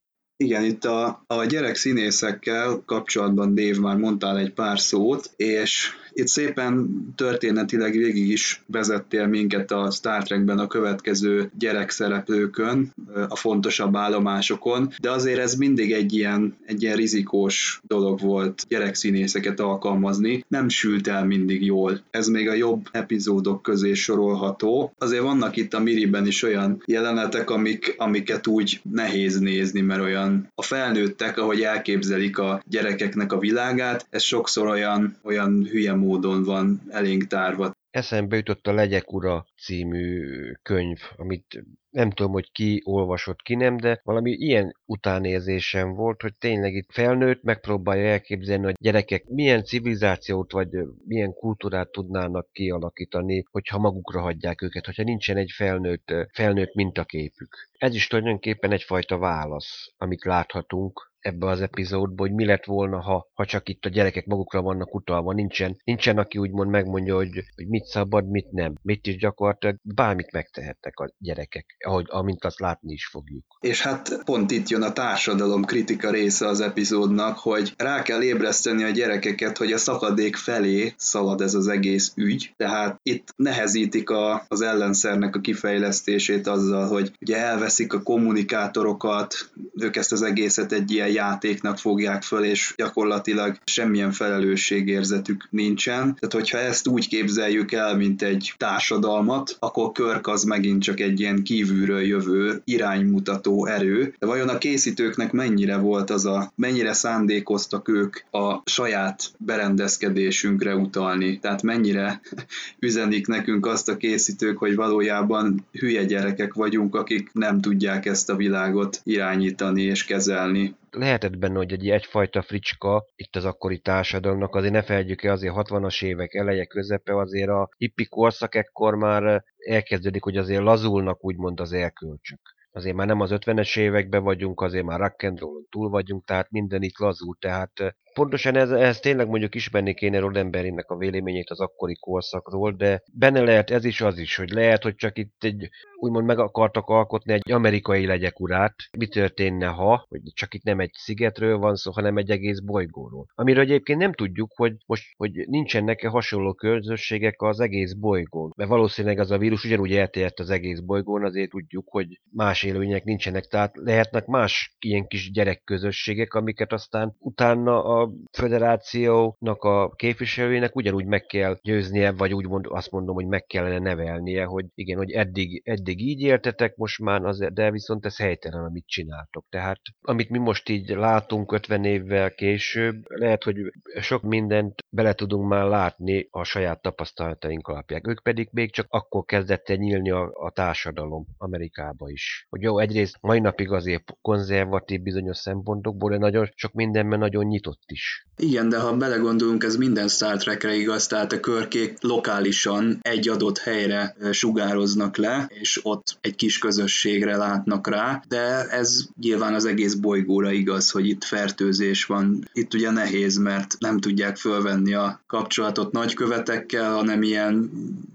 Speaker 4: Igen, itt a, a gyerek színészekkel kapcsolatban Dave már mondtál egy pár szót, és itt szépen történetileg végig is vezettél minket a Star Trekben a következő gyerekszereplőkön, a fontosabb állomásokon, de azért ez mindig egy ilyen, egy ilyen rizikós dolog volt gyerekszínészeket alkalmazni. Nem sült el mindig jól. Ez még a jobb epizódok közé sorolható. Azért vannak itt a Miriben is olyan jelenetek, amik, amiket úgy nehéz nézni, mert olyan a felnőttek, ahogy elképzelik a gyerekeknek a világát, ez sokszor olyan, olyan hülye módon van elénk tárva.
Speaker 5: Eszembe jutott a Legyek Ura című könyv, amit nem tudom, hogy ki olvasott, ki nem, de valami ilyen utánérzésem volt, hogy tényleg itt felnőtt megpróbálja elképzelni, hogy gyerekek milyen civilizációt vagy milyen kultúrát tudnának kialakítani, hogyha magukra hagyják őket, hogyha nincsen egy felnőtt, felnőtt mintaképük. Ez is tulajdonképpen egyfajta válasz, amit láthatunk ebbe az epizódba, hogy mi lett volna, ha, ha csak itt a gyerekek magukra vannak utalva. Nincsen, nincsen aki úgymond megmondja, hogy, hogy mit szabad, mit nem. Mit is gyakorlatilag bármit megtehettek a gyerekek, ahogy, amint azt látni is fogjuk.
Speaker 4: És hát pont itt jön a társadalom kritika része az epizódnak, hogy rá kell ébreszteni a gyerekeket, hogy a szakadék felé szalad ez az egész ügy. Tehát itt nehezítik a, az ellenszernek a kifejlesztését azzal, hogy ugye elveszik a kommunikátorokat, ők ezt az egészet egy ilyen játéknak fogják föl, és gyakorlatilag semmilyen felelősségérzetük nincsen. Tehát, hogyha ezt úgy képzeljük el, mint egy társadalmat, akkor Körk az megint csak egy ilyen kívülről jövő iránymutató erő. De vajon a készítőknek mennyire volt az a, mennyire szándékoztak ők a saját berendezkedésünkre utalni? Tehát mennyire üzenik nekünk azt a készítők, hogy valójában hülye gyerekek vagyunk, akik nem tudják ezt a világot irányítani és kezelni
Speaker 5: lehetett benne, hogy egy egyfajta fricska itt az akkori társadalomnak, azért ne felejtjük el, azért 60-as évek eleje, közepe, azért a hippi korszak ekkor már elkezdődik, hogy azért lazulnak úgymond az elkölcsök. Azért már nem az 50-es években vagyunk, azért már rock and túl vagyunk, tehát minden itt lazul, tehát Pontosan ez, ez tényleg mondjuk ismerni kéne Roddenberrynek a véleményét az akkori korszakról, de benne lehet ez is az is, hogy lehet, hogy csak itt egy úgymond meg akartak alkotni egy amerikai legyek urát. Mi történne, ha, hogy csak itt nem egy szigetről van szó, hanem egy egész bolygóról. Amiről egyébként nem tudjuk, hogy most hogy nincsenek-e hasonló közösségek az egész bolygón. Mert valószínűleg az a vírus ugyanúgy elterjedt az egész bolygón, azért tudjuk, hogy más élőnyek nincsenek. Tehát lehetnek más ilyen kis gyerekközösségek, amiket aztán utána a a föderációnak a képviselőinek ugyanúgy meg kell győznie, vagy úgy mond, azt mondom, hogy meg kellene nevelnie, hogy igen, hogy eddig, eddig így értetek most már, az, de viszont ez helytelen, amit csináltok. Tehát amit mi most így látunk 50 évvel később, lehet, hogy sok mindent bele tudunk már látni a saját tapasztalataink alapján. Ők pedig még csak akkor kezdett el nyílni a, a társadalom Amerikába is. Hogy jó, egyrészt mai napig azért konzervatív bizonyos szempontokból, de nagyon sok mindenben nagyon nyitott is.
Speaker 4: Igen, de ha belegondolunk, ez minden Star Trekre igaz, tehát a körkék lokálisan egy adott helyre sugároznak le, és ott egy kis közösségre látnak rá, de ez nyilván az egész bolygóra igaz, hogy itt fertőzés van. Itt ugye nehéz, mert nem tudják fölvenni a kapcsolatot nagykövetekkel, hanem ilyen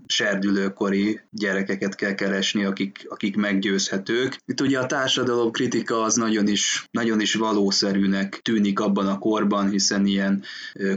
Speaker 4: serdülőkori gyerekeket kell keresni, akik, akik meggyőzhetők. Itt ugye a társadalom kritika az nagyon is, nagyon is valószerűnek tűnik abban a korban, hiszen ilyen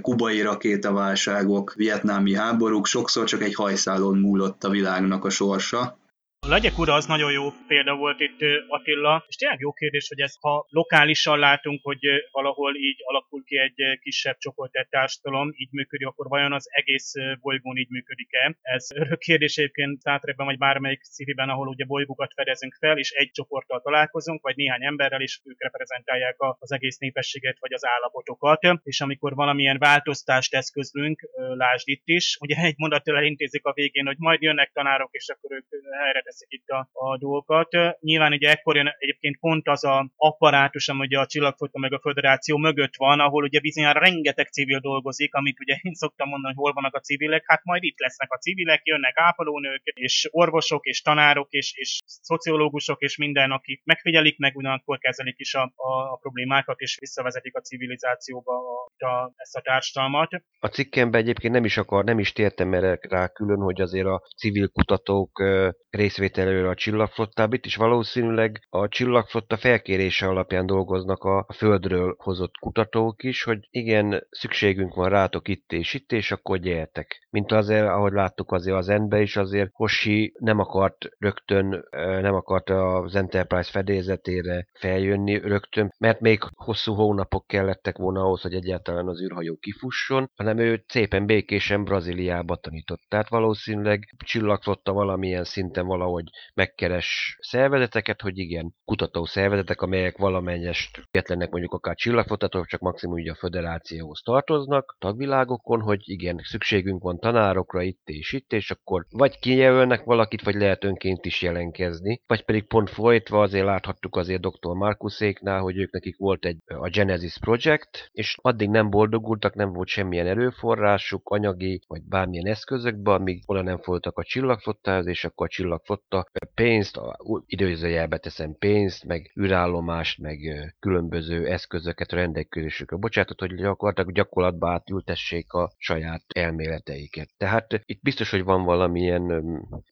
Speaker 4: kubai rakétaválságok, vietnámi háborúk, sokszor csak egy hajszálon múlott a világnak a sorsa.
Speaker 6: A legyek ura az nagyon jó példa volt itt Attila, és tényleg jó kérdés, hogy ez ha lokálisan látunk, hogy valahol így alakul ki egy kisebb csoport, egy társadalom, így működik, akkor vajon az egész bolygón így működik-e? Ez örök kérdés egyébként Tátrekben, vagy bármelyik szíviben, ahol ugye bolygókat fedezünk fel, és egy csoporttal találkozunk, vagy néhány emberrel, és ők reprezentálják az egész népességet, vagy az állapotokat, és amikor valamilyen változtást eszközlünk, lásd itt is, ugye egy mondattal elintézik a végén, hogy majd jönnek tanárok, és akkor ők helyre teszik itt a, a dolgokat. Nyilván ugye ekkor jön egyébként pont az a apparátus, ami ugye a Csillagfotó meg a Föderáció mögött van, ahol ugye bizonyára rengeteg civil dolgozik, amit ugye én szoktam mondani, hogy hol vannak a civilek, hát majd itt lesznek a civilek, jönnek ápolónők, és orvosok, és tanárok, és, és szociológusok, és minden, akik megfigyelik, meg ugyanakkor kezelik is a, a, a problémákat, és visszavezetik a civilizációba a, a, ezt a társadalmat.
Speaker 5: A cikkemben egyébként nem is akar, nem is tértem erre rá külön, hogy azért a civil kutatók rész részvételőre a csillagflottába. Itt is valószínűleg a csillagflotta felkérése alapján dolgoznak a földről hozott kutatók is, hogy igen, szükségünk van rátok itt és itt, és akkor gyertek. Mint azért, ahogy láttuk azért az endbe is, azért Hoshi nem akart rögtön, nem akart az Enterprise fedélzetére feljönni rögtön, mert még hosszú hónapok kellettek volna ahhoz, hogy egyáltalán az űrhajó kifusson, hanem ő szépen békésen Brazíliába tanított. Tehát valószínűleg csillagflotta valamilyen szinten valahogy hogy megkeres szervezeteket, hogy igen, kutató szervezetek, amelyek valamennyest függetlenek mondjuk akár csillagfotatók, csak maximum ugye a föderációhoz tartoznak, tagvilágokon, hogy igen, szükségünk van tanárokra itt és itt, és akkor vagy kijelölnek valakit, vagy lehet önként is jelenkezni, vagy pedig pont folytva azért láthattuk azért dr. Markuszéknál, hogy ők nekik volt egy a Genesis Project, és addig nem boldogultak, nem volt semmilyen erőforrásuk, anyagi, vagy bármilyen eszközökben, amíg oda nem folytak a csillagfottához, és akkor a csillagfot osztotta pénzt, időzőjelbe teszem pénzt, meg űrállomást, meg különböző eszközöket rendelkezésükre bocsátott, hogy gyakorlatilag gyakorlatba átültessék a saját elméleteiket. Tehát itt biztos, hogy van valamilyen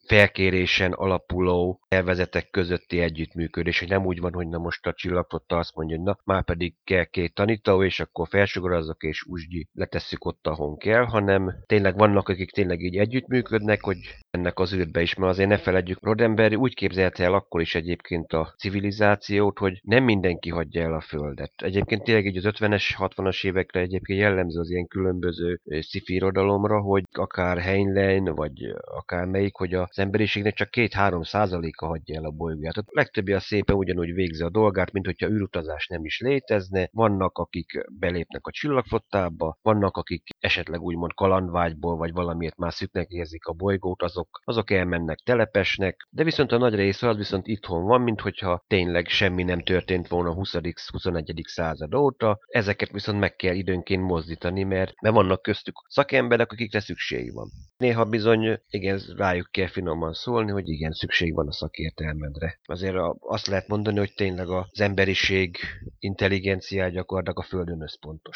Speaker 5: felkérésen alapuló elvezetek közötti együttműködés, hogy nem úgy van, hogy na most a csillagfotta azt mondja, hogy na már pedig kell két tanító, és akkor felsugarazok és úgy letesszük ott, ahol kell, hanem tényleg vannak, akik tényleg így együttműködnek, hogy ennek az űrbe is, mert azért ne feledjük Roddenberry úgy képzelte el akkor is egyébként a civilizációt, hogy nem mindenki hagyja el a Földet. Egyébként tényleg így az 50-es, 60-as évekre egyébként jellemző az ilyen különböző sci irodalomra, hogy akár Heinlein, vagy akár melyik, hogy az emberiségnek csak 2-3 százaléka hagyja el a bolygóját. A legtöbbi a szépen ugyanúgy végzi a dolgát, mint hogyha űrutazás nem is létezne. Vannak, akik belépnek a csillagfottába, vannak, akik esetleg úgymond kalandvágyból, vagy valamiért már szüknek érzik a bolygót, azok, azok elmennek telepesnek, de viszont a nagy része az viszont itthon van, mint hogyha tényleg semmi nem történt volna a 20.-21. század óta, ezeket viszont meg kell időnként mozdítani, mert, mert vannak köztük szakemberek, akikre szükség van. Néha bizony, igen, rájuk kell finoman szólni, hogy igen, szükség van a szakértelmedre. Azért azt lehet mondani, hogy tényleg az emberiség intelligenciája gyakorlatilag a Földön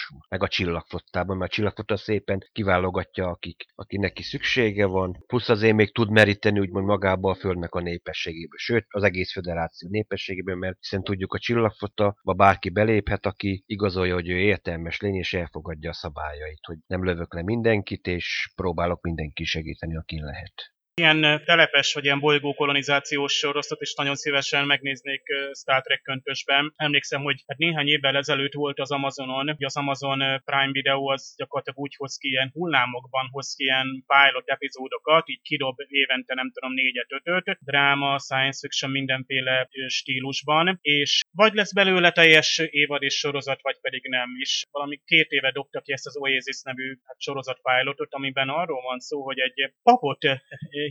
Speaker 5: összpontosul. Meg a csillagfottában, mert a csillagfotta szépen kiválogatja, akik, aki neki szüksége van, plusz azért még tud meríteni úgymond magába a Földnek a népességéből, sőt az egész föderáció népességéből, mert hiszen tudjuk a csillagfota, bárki beléphet, aki igazolja, hogy ő értelmes lény és elfogadja a szabályait, hogy nem lövök le mindenkit, és próbálok mindenki segíteni, aki lehet.
Speaker 6: Ilyen telepes vagy ilyen bolygó kolonizációs sorosztot is nagyon szívesen megnéznék Star Trek köntösben. Emlékszem, hogy hát néhány évvel ezelőtt volt az Amazonon, hogy az Amazon Prime Video az gyakorlatilag úgy hoz ki ilyen hullámokban hoz ki ilyen pilot epizódokat, így kidob évente nem tudom négyet, ötöt, dráma, science fiction, mindenféle stílusban, és vagy lesz belőle teljes évad és sorozat, vagy pedig nem. És valami két éve dobta ki ezt az Oasis nevű hát, sorozat pilotot, amiben arról van szó, hogy egy papot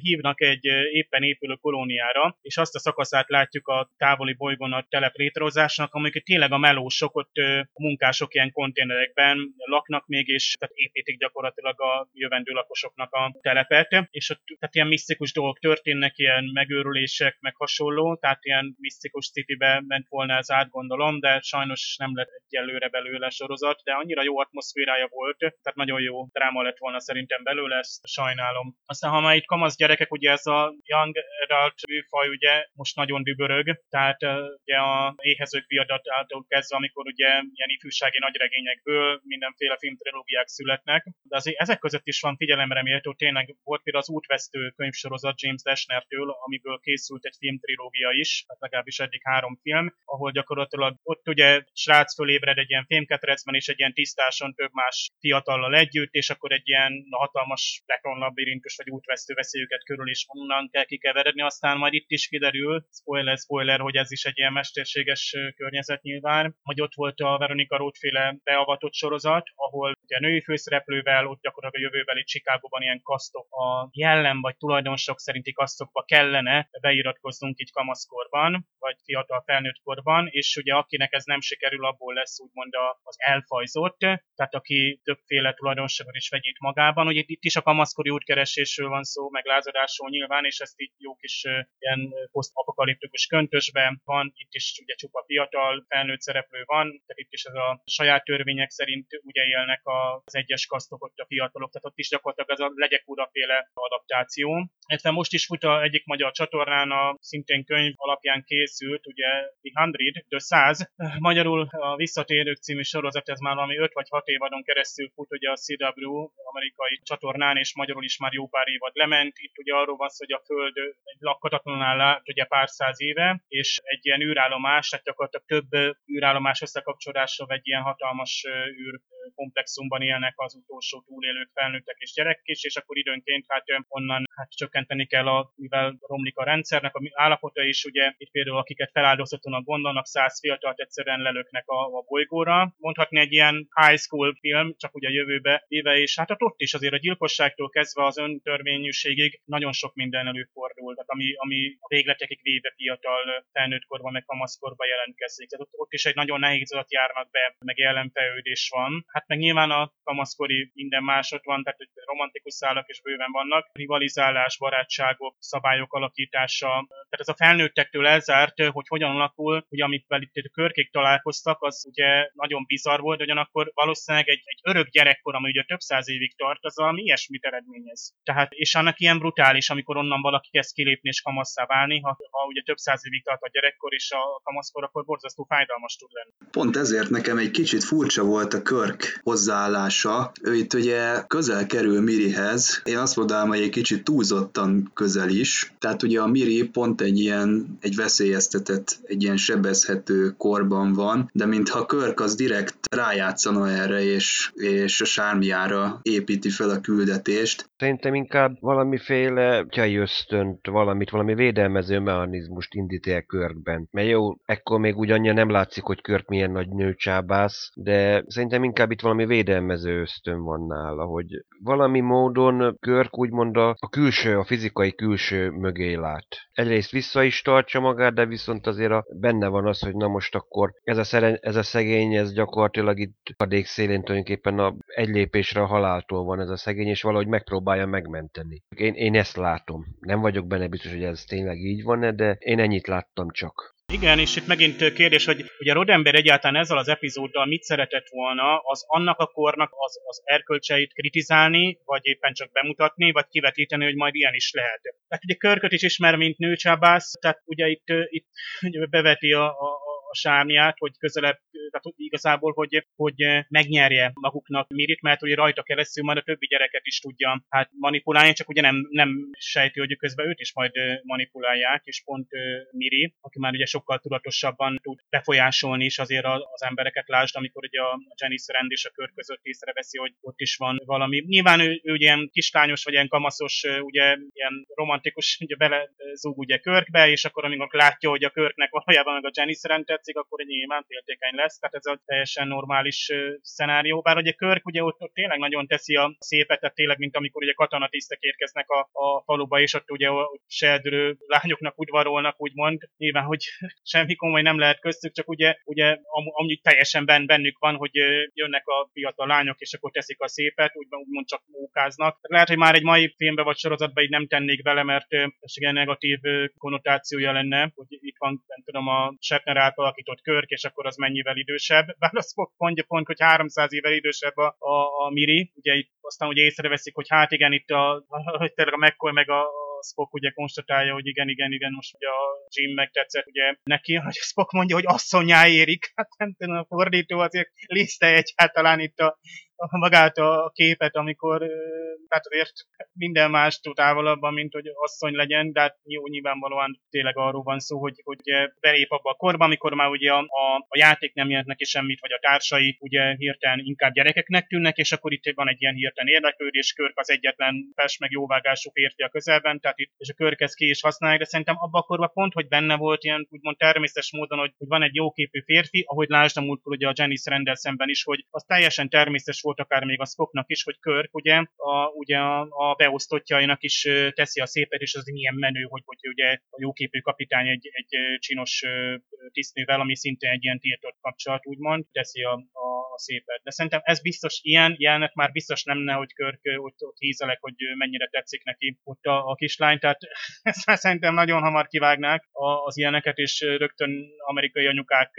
Speaker 6: hívnak egy éppen épülő kolóniára, és azt a szakaszát látjuk a távoli bolygón a telep létrehozásnak, amikor tényleg a melósok ott a munkások ilyen konténerekben laknak még, és tehát építik gyakorlatilag a jövendő lakosoknak a telepet, és ott tehát ilyen misztikus dolgok történnek, ilyen megőrülések, meg hasonló, tehát ilyen misztikus citybe ment volna ez átgondolom, de sajnos nem lett egyelőre belőle sorozat, de annyira jó atmoszférája volt, tehát nagyon jó dráma lett volna szerintem belőle, ezt sajnálom. Aztán ha már itt kamasz gyerekek, ugye ez a Young Adult faj ugye most nagyon dübörög, tehát ugye a éhezők viadatától kezdve, amikor ugye ilyen ifjúsági nagyregényekből mindenféle filmtrilógiák születnek, de azért ezek között is van figyelemre méltó, tényleg volt például az útvesztő könyvsorozat James Dashner-től, amiből készült egy filmtrilógia is, hát legalábbis eddig három film, ahol gyakorlatilag ott ugye srác fölébred egy ilyen fémketrecben és egy ilyen tisztáson több más fiatallal együtt, és akkor egy ilyen hatalmas labirintus vagy útvesztő veszi őket körül, és onnan kell kikeveredni, aztán majd itt is kiderül, spoiler, spoiler, hogy ez is egy ilyen mesterséges környezet nyilván, hogy ott volt a Veronika Rótféle beavatott sorozat, ahol ugye a női főszereplővel, ott gyakorlatilag a jövőbeli Csikágóban ilyen kasztok, a jellem vagy tulajdonosok szerinti kasztokba kellene beiratkoznunk így kamaszkorban, vagy fiatal felnőtt korban, és ugye akinek ez nem sikerül, abból lesz úgymond az elfajzott, tehát aki többféle tulajdonságot is vegyít magában. Ugye itt is a kamaszkori útkeresésről van szó, meg lázadásról nyilván, és ezt így jó kis ilyen posztapokaliptikus köntösben van, itt is ugye csupa fiatal felnőtt szereplő van, tehát itt is ez a saját törvények szerint ugye élnek az egyes kasztok ott a fiatalok, tehát ott is gyakorlatilag ez a legyek uraféle adaptáció. Illetve most is fut a egyik magyar csatornán, a szintén könyv alapján készült, ugye The Hundred, The 100, magyarul a Visszatérők című sorozat, ez már valami 5 vagy 6 évadon keresztül fut ugye a CW amerikai csatornán, és magyarul is már jó pár évad lement. Itt ugye arról van szó, hogy a Föld egy lakhatatlan áll ugye pár száz éve, és egy ilyen űrállomás, tehát gyakorlatilag több űrállomás összekapcsolással egy ilyen hatalmas űr komplexumban élnek az utolsó túlélők, felnőttek és gyerekek is, és akkor időnként hát onnan hát csökkenteni kell, a, mivel romlik a rendszernek a állapota is, ugye itt például akiket feláldozatónak gondolnak, száz fiatalt egyszerűen lelöknek a, a bolygóra. Mondhatni egy ilyen high school film, csak ugye a jövőbe éve, és hát ott is azért a gyilkosságtól kezdve az öntörvényűségig nagyon sok minden előfordul, tehát ami, ami a végletekig véve fiatal felnőttkorban, meg kamaszkorban jelentkezik. Tehát ott, ott is egy nagyon nehéz adat járnak be, meg jelenfejlődés van. Hát meg nyilván a kamaszkori minden másod van, tehát romantikus szálak is bőven vannak, rivalizálás, barátságok, szabályok alakítása. Tehát ez a felnőttektől elzárt, hogy hogyan alakul, hogy amit itt a körkék találkoztak, az ugye nagyon bizarr volt, ugyanakkor valószínűleg egy, egy örök gyerekkor, ami ugye több száz évig tart, az valami ilyesmit eredményez. Tehát, és annak ilyen brutális, amikor onnan valaki kezd kilépni és kamasszá válni, ha, ha ugye több száz évig tart a gyerekkor és a kamaszkor, akkor borzasztó fájdalmas tud lenni.
Speaker 4: Pont ezért nekem egy kicsit furcsa volt a Körk hozzáállása. Ő itt ugye közel kerül Mirihez. Én azt mondanám, hogy egy kicsit túlzottan közel is. Tehát ugye a Miri pont egy ilyen, egy veszélyeztetett, egy ilyen sebezhető korban van, de mintha Körk az direkt rájátszana erre, és, és a sármiára építi fel a küldetést.
Speaker 5: Szerintem inkább valamiféle tyai ösztönt, valamit, valami védelmező mechanizmust indít el Körkben. Mert jó, ekkor még úgy annyira nem látszik, hogy Körk milyen nagy nőcsábász, de szerintem inkább itt valami védelmező ösztön van nála, hogy valami módon Körk úgymond a külső, a fizikai külső mögé lát. Egyrészt vissza is tartsa magát, de viszont azért a, benne van az, hogy na most akkor ez a, szeren, ez a szegény, ez gyakorlatilag itt a szélén tulajdonképpen a, egy lépésre a haláltól van ez a szegény, és valahogy megpróbálja megmenteni. Én, én ezt látom. Nem vagyok benne biztos, hogy ez tényleg így van de én ennyit láttam csak.
Speaker 6: Igen, és itt megint kérdés, hogy ugye Rodember egyáltalán ezzel az epizóddal mit szeretett volna, az annak a kornak az, az erkölcseit kritizálni, vagy éppen csak bemutatni, vagy kivetíteni, hogy majd ilyen is lehet. Tehát ugye Körköt is ismer, mint nőcsábász, tehát ugye itt, itt beveti a, a, a sárnyát, hogy közelebb, tehát igazából, hogy, hogy megnyerje maguknak Mirit, mert ugye rajta keresztül majd a többi gyereket is tudja hát manipulálni, csak ugye nem, nem sejti, hogy közben őt is majd manipulálják, és pont Miri, aki már ugye sokkal tudatosabban tud befolyásolni is azért az embereket, lásd, amikor ugye a Janice Rand és a kör között észreveszi, hogy ott is van valami. Nyilván ő, ő ilyen kislányos, vagy ilyen kamaszos, ugye ilyen romantikus, ugye bele zúg ugye Körkbe, és akkor amikor látja, hogy a Körknek valójában meg a Janice Rand tetszik, akkor egy nyilván féltékeny lesz. Tehát ez a teljesen normális szenárió. Bár ugye Körk ugye ott, ott tényleg nagyon teszi a szépet, tehát tényleg, mint amikor ugye katonatisztek érkeznek a, a faluba, és ott ugye a seldülő lányoknak udvarolnak, úgymond. Nyilván, hogy semmi komoly nem lehet köztük, csak ugye, ugye am, amúgy teljesen ben, bennük van, hogy jönnek a fiatal lányok, és akkor teszik a szépet, úgymond, úgymond csak mókáznak. Lehet, hogy már egy mai filmbe vagy sorozatba így nem tennék bele, mert ez igen negatív konnotációja lenne, hogy itt van, nem tudom, a Shatner által alakított körk, és akkor az mennyivel idősebb. Azt mondja pont, hogy 300 évvel idősebb a, a, a Miri, ugye itt aztán ugye észreveszik, hogy hát igen, itt a, hogy tényleg a McCoy meg a, Spock ugye konstatálja, hogy igen, igen, igen, most ugye a Jim megtetszett ugye neki, hogy Spock mondja, hogy asszonyá érik. Hát nem tudom, a fordító azért liszte egyáltalán itt a, magát a képet, amikor hát azért minden más tud távolabban, mint hogy asszony legyen, de hát jó, nyilvánvalóan tényleg arról van szó, hogy, hogy belép abba a korba, amikor már ugye a, a, a játék nem jelent neki semmit, vagy a társai ugye hirtelen inkább gyerekeknek tűnnek, és akkor itt van egy ilyen hirtelen érdeklődés, Körk az egyetlen fes meg jóvágású férfi a közelben, tehát itt, és a Körk ezt ki is használja, de szerintem abba a korban pont, hogy benne volt ilyen úgymond természetes módon, hogy, hogy van egy jóképű férfi, ahogy lásd a múltkor ugye a Janice Rendel szemben is, hogy az teljesen természetes volt akár még a Spocknak is, hogy Körk ugye a, ugye a beosztottjainak is teszi a szépet, és az milyen menő, hogy, hogy ugye a jóképű kapitány egy, egy csinos tisztnővel, ami szintén egy ilyen tiltott kapcsolat, úgymond, teszi a, a szépet. De szerintem ez biztos ilyen jelenet már biztos nem ne, hogy Körk ott, ott hízelek, hogy mennyire tetszik neki ott a, a kislány, tehát ezt már szerintem nagyon hamar kivágnák az ilyeneket, és rögtön amerikai anyukák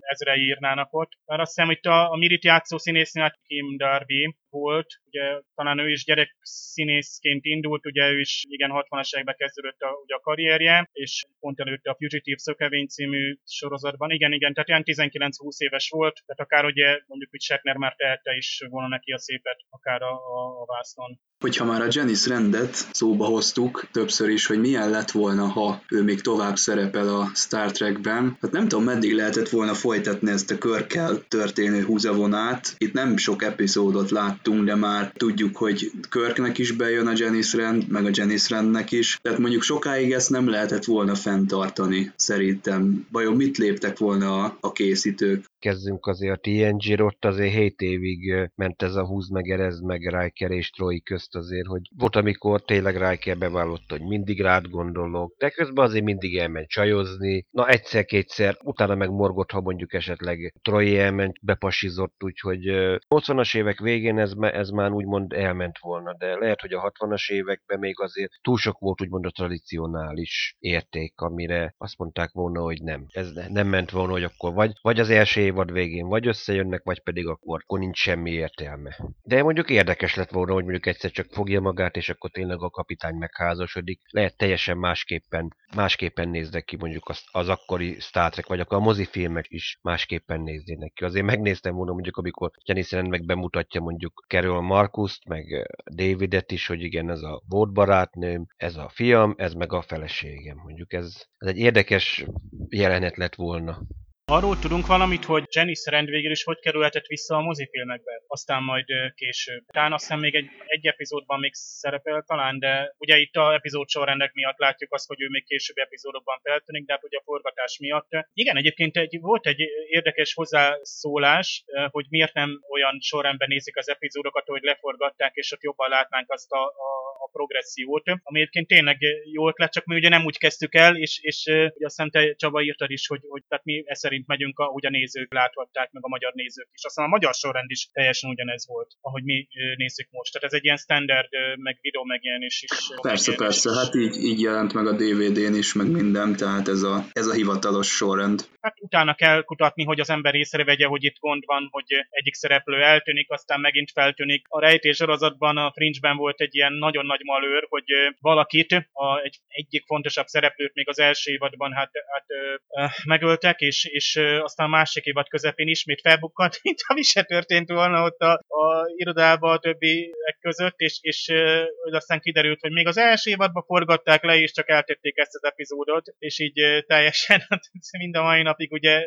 Speaker 6: ezre írnának ott. Mert azt hiszem, hogy a, a Mirit játszó színésznő, Kim Darby, volt, ugye talán ő is gyerek színészként indult, ugye ő is igen 60-as években kezdődött a, ugye a karrierje, és pont előtte a Fugitive Szökevény című sorozatban, igen, igen, tehát ilyen 19-20 éves volt, tehát akár ugye mondjuk, hogy Shatner már tehette is volna neki a szépet, akár a, a, a vásznon.
Speaker 4: Hogyha már a Janice rendet szóba hoztuk többször is, hogy milyen lett volna, ha ő még tovább szerepel a Star Trekben, hát nem tudom, meddig lehetett volna folytatni ezt a körkel történő húzavonát. Itt nem sok epizódot láttunk, de már tudjuk, hogy Körknek is bejön a Janice Rand, meg a Janice Randnek is. Tehát mondjuk sokáig ezt nem lehetett volna fenntartani, szerintem. Vajon mit léptek volna a, a készítők?
Speaker 5: Kezdünk azért a TNG-r, ott azért 7 évig ment ez a húz meg, erez meg Riker és Troy közt azért, hogy volt, amikor tényleg Riker bevallotta, hogy mindig rád gondolok, de közben azért mindig elment csajozni. Na egyszer-kétszer, utána meg morgott, ha mondjuk esetleg Troy elment, bepasizott, úgyhogy 80-as évek végén ez, ez már úgymond elment volna, de lehet, hogy a 60-as években még azért túl sok volt úgymond a tradicionális érték, amire azt mondták volna, hogy nem. Ez nem ment volna, hogy akkor vagy, vagy az első évad végén vagy összejönnek, vagy pedig akkor, akkor nincs semmi értelme. De mondjuk érdekes lett volna, hogy mondjuk egyszer csak fogja magát, és akkor tényleg a kapitány megházasodik. Lehet teljesen másképpen, másképpen néznek ki mondjuk az, az akkori Star Trek, vagy akkor a mozifilmek is másképpen néznének ki. Azért megnéztem volna mondjuk, amikor Rand meg bemutatja mondjuk Carol Marcust, meg Davidet is, hogy igen, ez a volt barátnőm, ez a fiam, ez meg a feleségem. Mondjuk ez, ez egy érdekes jelenet lett volna.
Speaker 6: Arról tudunk valamit, hogy Jenny Rand végül is hogy kerülhetett vissza a mozifilmekbe, aztán majd később. Talán azt hiszem még egy, egy epizódban még szerepel talán, de ugye itt a epizód sorrendek miatt látjuk azt, hogy ő még későbbi epizódokban feltűnik, de hát ugye a forgatás miatt. Igen, egyébként egy, volt egy érdekes hozzászólás, hogy miért nem olyan sorrendben nézik az epizódokat, hogy leforgatták, és ott jobban látnánk azt a, a a progressziót, ami egyébként tényleg jó ötlet, csak mi ugye nem úgy kezdtük el, és, és ugye azt hiszem te Csaba írtad is, hogy, hogy tehát mi e szerint megyünk, ahogy a nézők láthatták, meg a magyar nézők is. Aztán a magyar sorrend is teljesen ugyanez volt, ahogy mi nézzük most. Tehát ez egy ilyen standard, meg videó megjelenés is.
Speaker 4: Persze, persze, is. hát így, így jelent meg a DVD-n is, meg minden, tehát ez a, ez a hivatalos sorrend.
Speaker 6: Hát utána kell kutatni, hogy az ember észrevegye, hogy itt gond van, hogy egyik szereplő eltűnik, aztán megint feltűnik. A rejtés sorozatban, a Fringe-ben volt egy ilyen nagyon nagy malőr, hogy valakit, a, egy, egyik fontosabb szereplőt még az első évadban hát, hát megöltek, és, és aztán a másik évad közepén ismét felbukkant, mint ami se történt volna ott a, a irodában a többiek között, és, és aztán kiderült, hogy még az első évadban forgatták le, és csak eltették ezt az epizódot, és így teljesen mind a mai napig ugye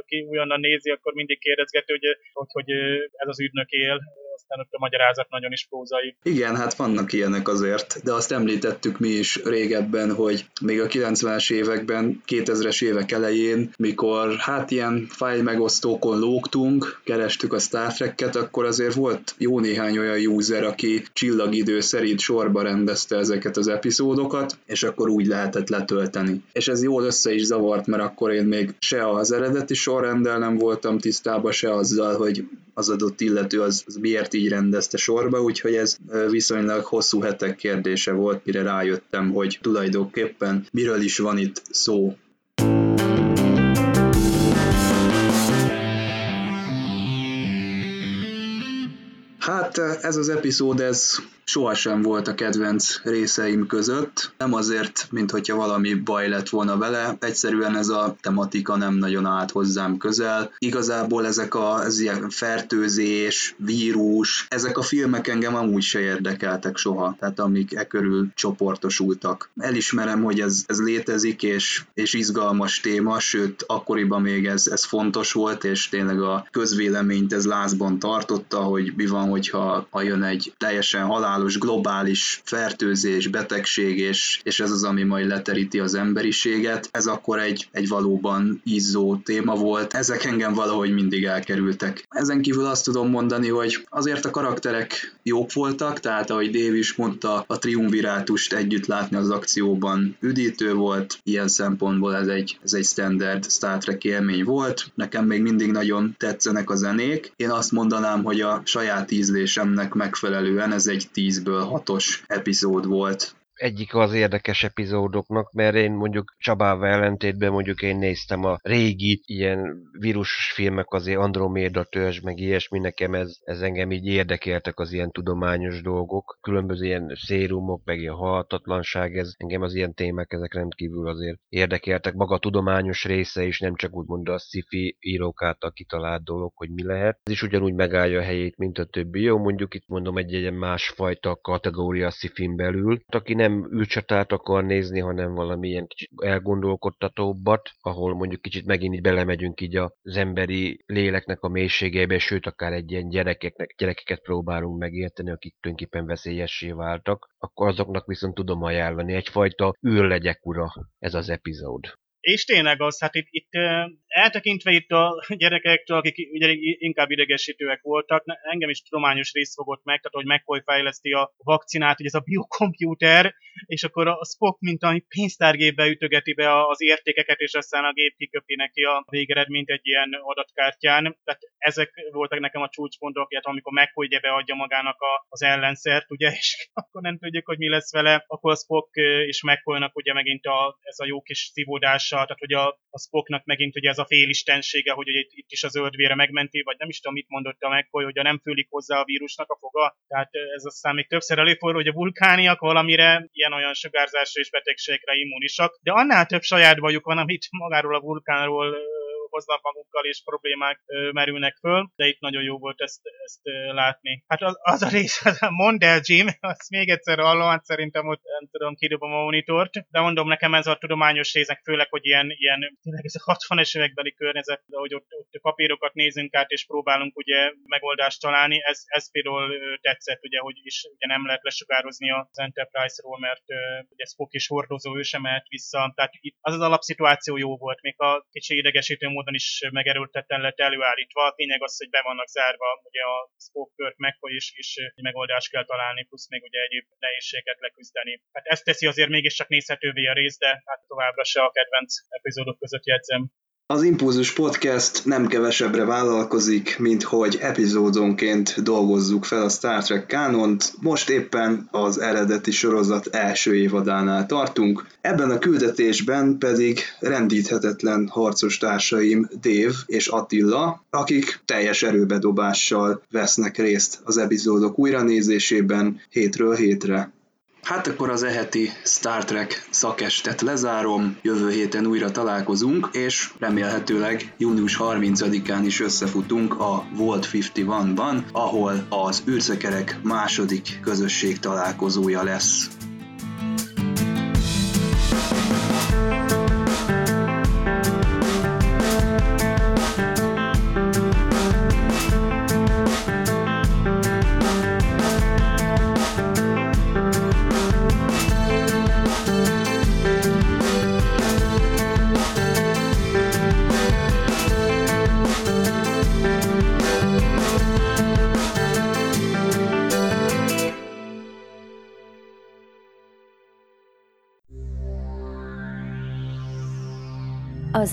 Speaker 6: aki újonnan nézi, akkor mindig kérdezgető, hogy, hogy, hogy ez az ügynök él, aztán ott a magyarázat nagyon is prózai.
Speaker 4: Igen, hát vannak ilyenek azért, de azt említettük mi is régebben, hogy még a 90-es években, 2000-es évek elején, mikor hát ilyen fájl megosztókon lógtunk, kerestük a Star Trek-et, akkor azért volt jó néhány olyan user, aki csillagidő szerint sorba rendezte ezeket az epizódokat, és akkor úgy lehetett letölteni. És ez jól össze is zavart, mert akkor én még se az eredeti sorrendel nem voltam tisztában, se azzal, hogy az adott illető az, az miért így rendezte sorba, úgyhogy ez viszonylag hosszú hetek kérdése volt, mire rájöttem, hogy tulajdonképpen miről is van itt szó. Hát ez az epizód, ez sohasem volt a kedvenc részeim között. Nem azért, mint hogyha valami baj lett volna vele, egyszerűen ez a tematika nem nagyon állt hozzám közel. Igazából ezek a ez ilyen fertőzés, vírus, ezek a filmek engem amúgy se érdekeltek soha, tehát amik e körül csoportosultak. Elismerem, hogy ez, ez létezik, és, és izgalmas téma, sőt, akkoriban még ez, ez fontos volt, és tényleg a közvéleményt ez lázban tartotta, hogy mi van, hogyha ha jön egy teljesen halál halálos globális fertőzés, betegség, és, és ez az, ami majd leteríti az emberiséget. Ez akkor egy, egy valóban izzó téma volt. Ezek engem valahogy mindig elkerültek. Ezen kívül azt tudom mondani, hogy azért a karakterek jók voltak, tehát ahogy Dave is mondta, a triumvirátust együtt látni az akcióban üdítő volt, ilyen szempontból ez egy, ez egy standard Star Trek élmény volt. Nekem még mindig nagyon tetszenek a zenék. Én azt mondanám, hogy a saját ízlésemnek megfelelően ez egy 10-ből 6-os epizód volt
Speaker 5: egyik az érdekes epizódoknak, mert én mondjuk Csabával ellentétben mondjuk én néztem a régi ilyen vírusos filmek, azért Androméda törzs, meg ilyesmi, nekem ez, ez engem így érdekeltek az ilyen tudományos dolgok, különböző ilyen szérumok, meg ilyen halhatatlanság, ez engem az ilyen témák, ezek rendkívül azért érdekeltek. Maga a tudományos része is, nem csak úgymond a sci-fi írók által kitalált dolog, hogy mi lehet. Ez is ugyanúgy megállja a helyét, mint a többi. Jó, mondjuk itt mondom egy, egy másfajta kategória sci belül. Aki nem nem űrcsatát akar nézni, hanem valamilyen kicsit elgondolkodtatóbbat, ahol mondjuk kicsit megint így belemegyünk így az emberi léleknek a mélységeibe, sőt akár egy ilyen gyerekeknek, gyerekeket próbálunk megérteni, akik tulajdonképpen veszélyessé váltak, akkor azoknak viszont tudom ajánlani egyfajta űrlegyek ura ez az epizód.
Speaker 6: És tényleg az, hát itt, itt eltekintve itt a gyerekektől, akik ugye inkább idegesítőek voltak, engem is tudományos rész fogott meg, tehát hogy McCoy fejleszti a vakcinát, hogy ez a biokomputer, és akkor a Spock, mint a pénztárgépbe ütögeti be az értékeket, és aztán a gép kiköpi neki a végeredményt egy ilyen adatkártyán. Tehát ezek voltak nekem a csúcspontok, illetve amikor McCoy ugye beadja magának a, az ellenszert, ugye, és akkor nem tudjuk, hogy mi lesz vele, akkor a Spock és McCoynak ugye megint a, ez a jó kis szívódása, tehát hogy a, a Spocknak megint ugye ez a félistensége, hogy ugye itt, itt is az öldvére megmenti, vagy nem is tudom, mit mondott a McCoy, hogy nem fűlik hozzá a vírusnak a foga. Tehát ez aztán még többször előfordul, hogy a vulkániak valamire ilyen-olyan sugárzásra és betegségre immunisak, de annál több saját bajuk van, amit magáról a vulkánról hoznak magukkal, és problémák merülnek föl, de itt nagyon jó volt ezt, ezt látni. Hát az, az a rész, az a mondd el, Jim, azt még egyszer hallom, hát szerintem ott nem tudom, kidobom a monitort, de mondom, nekem ez a tudományos részek, főleg, hogy ilyen, ilyen tényleg ez a 60-es évekbeli környezet, hogy ott, ott papírokat nézünk át, és próbálunk ugye megoldást találni, ez, ez például tetszett, ugye, hogy is ugye nem lehet lesugározni az Enterprise-ról, mert ugye Spock is hordozó, ő sem mehet vissza, tehát itt az az alapszituáció jó volt, még a kicsi idegesítő módon is megerőltetten lett előállítva. A tényleg az, hogy be vannak zárva ugye a Spock megfoly is, és egy megoldást kell találni, plusz még ugye egyéb nehézséget leküzdeni. Hát ezt teszi azért mégiscsak nézhetővé a rész, de hát továbbra se a kedvenc epizódok között jegyzem.
Speaker 4: Az Impulzus Podcast nem kevesebbre vállalkozik, mint hogy epizódonként dolgozzuk fel a Star Trek kánont. Most éppen az eredeti sorozat első évadánál tartunk. Ebben a küldetésben pedig rendíthetetlen harcos társaim Dave és Attila, akik teljes erőbedobással vesznek részt az epizódok újranézésében hétről hétre. Hát akkor az eheti Star Trek szakestet lezárom, jövő héten újra találkozunk, és remélhetőleg június 30-án is összefutunk a Volt 51-ban, ahol az űrszekerek második közösség találkozója lesz.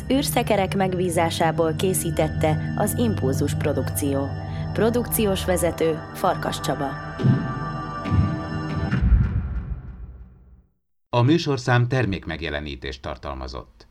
Speaker 2: Az űrszekerek megbízásából készítette az Impulzus Produkció. Produkciós vezető Farkas Csaba.
Speaker 1: A műsorszám termékmegjelenítést tartalmazott.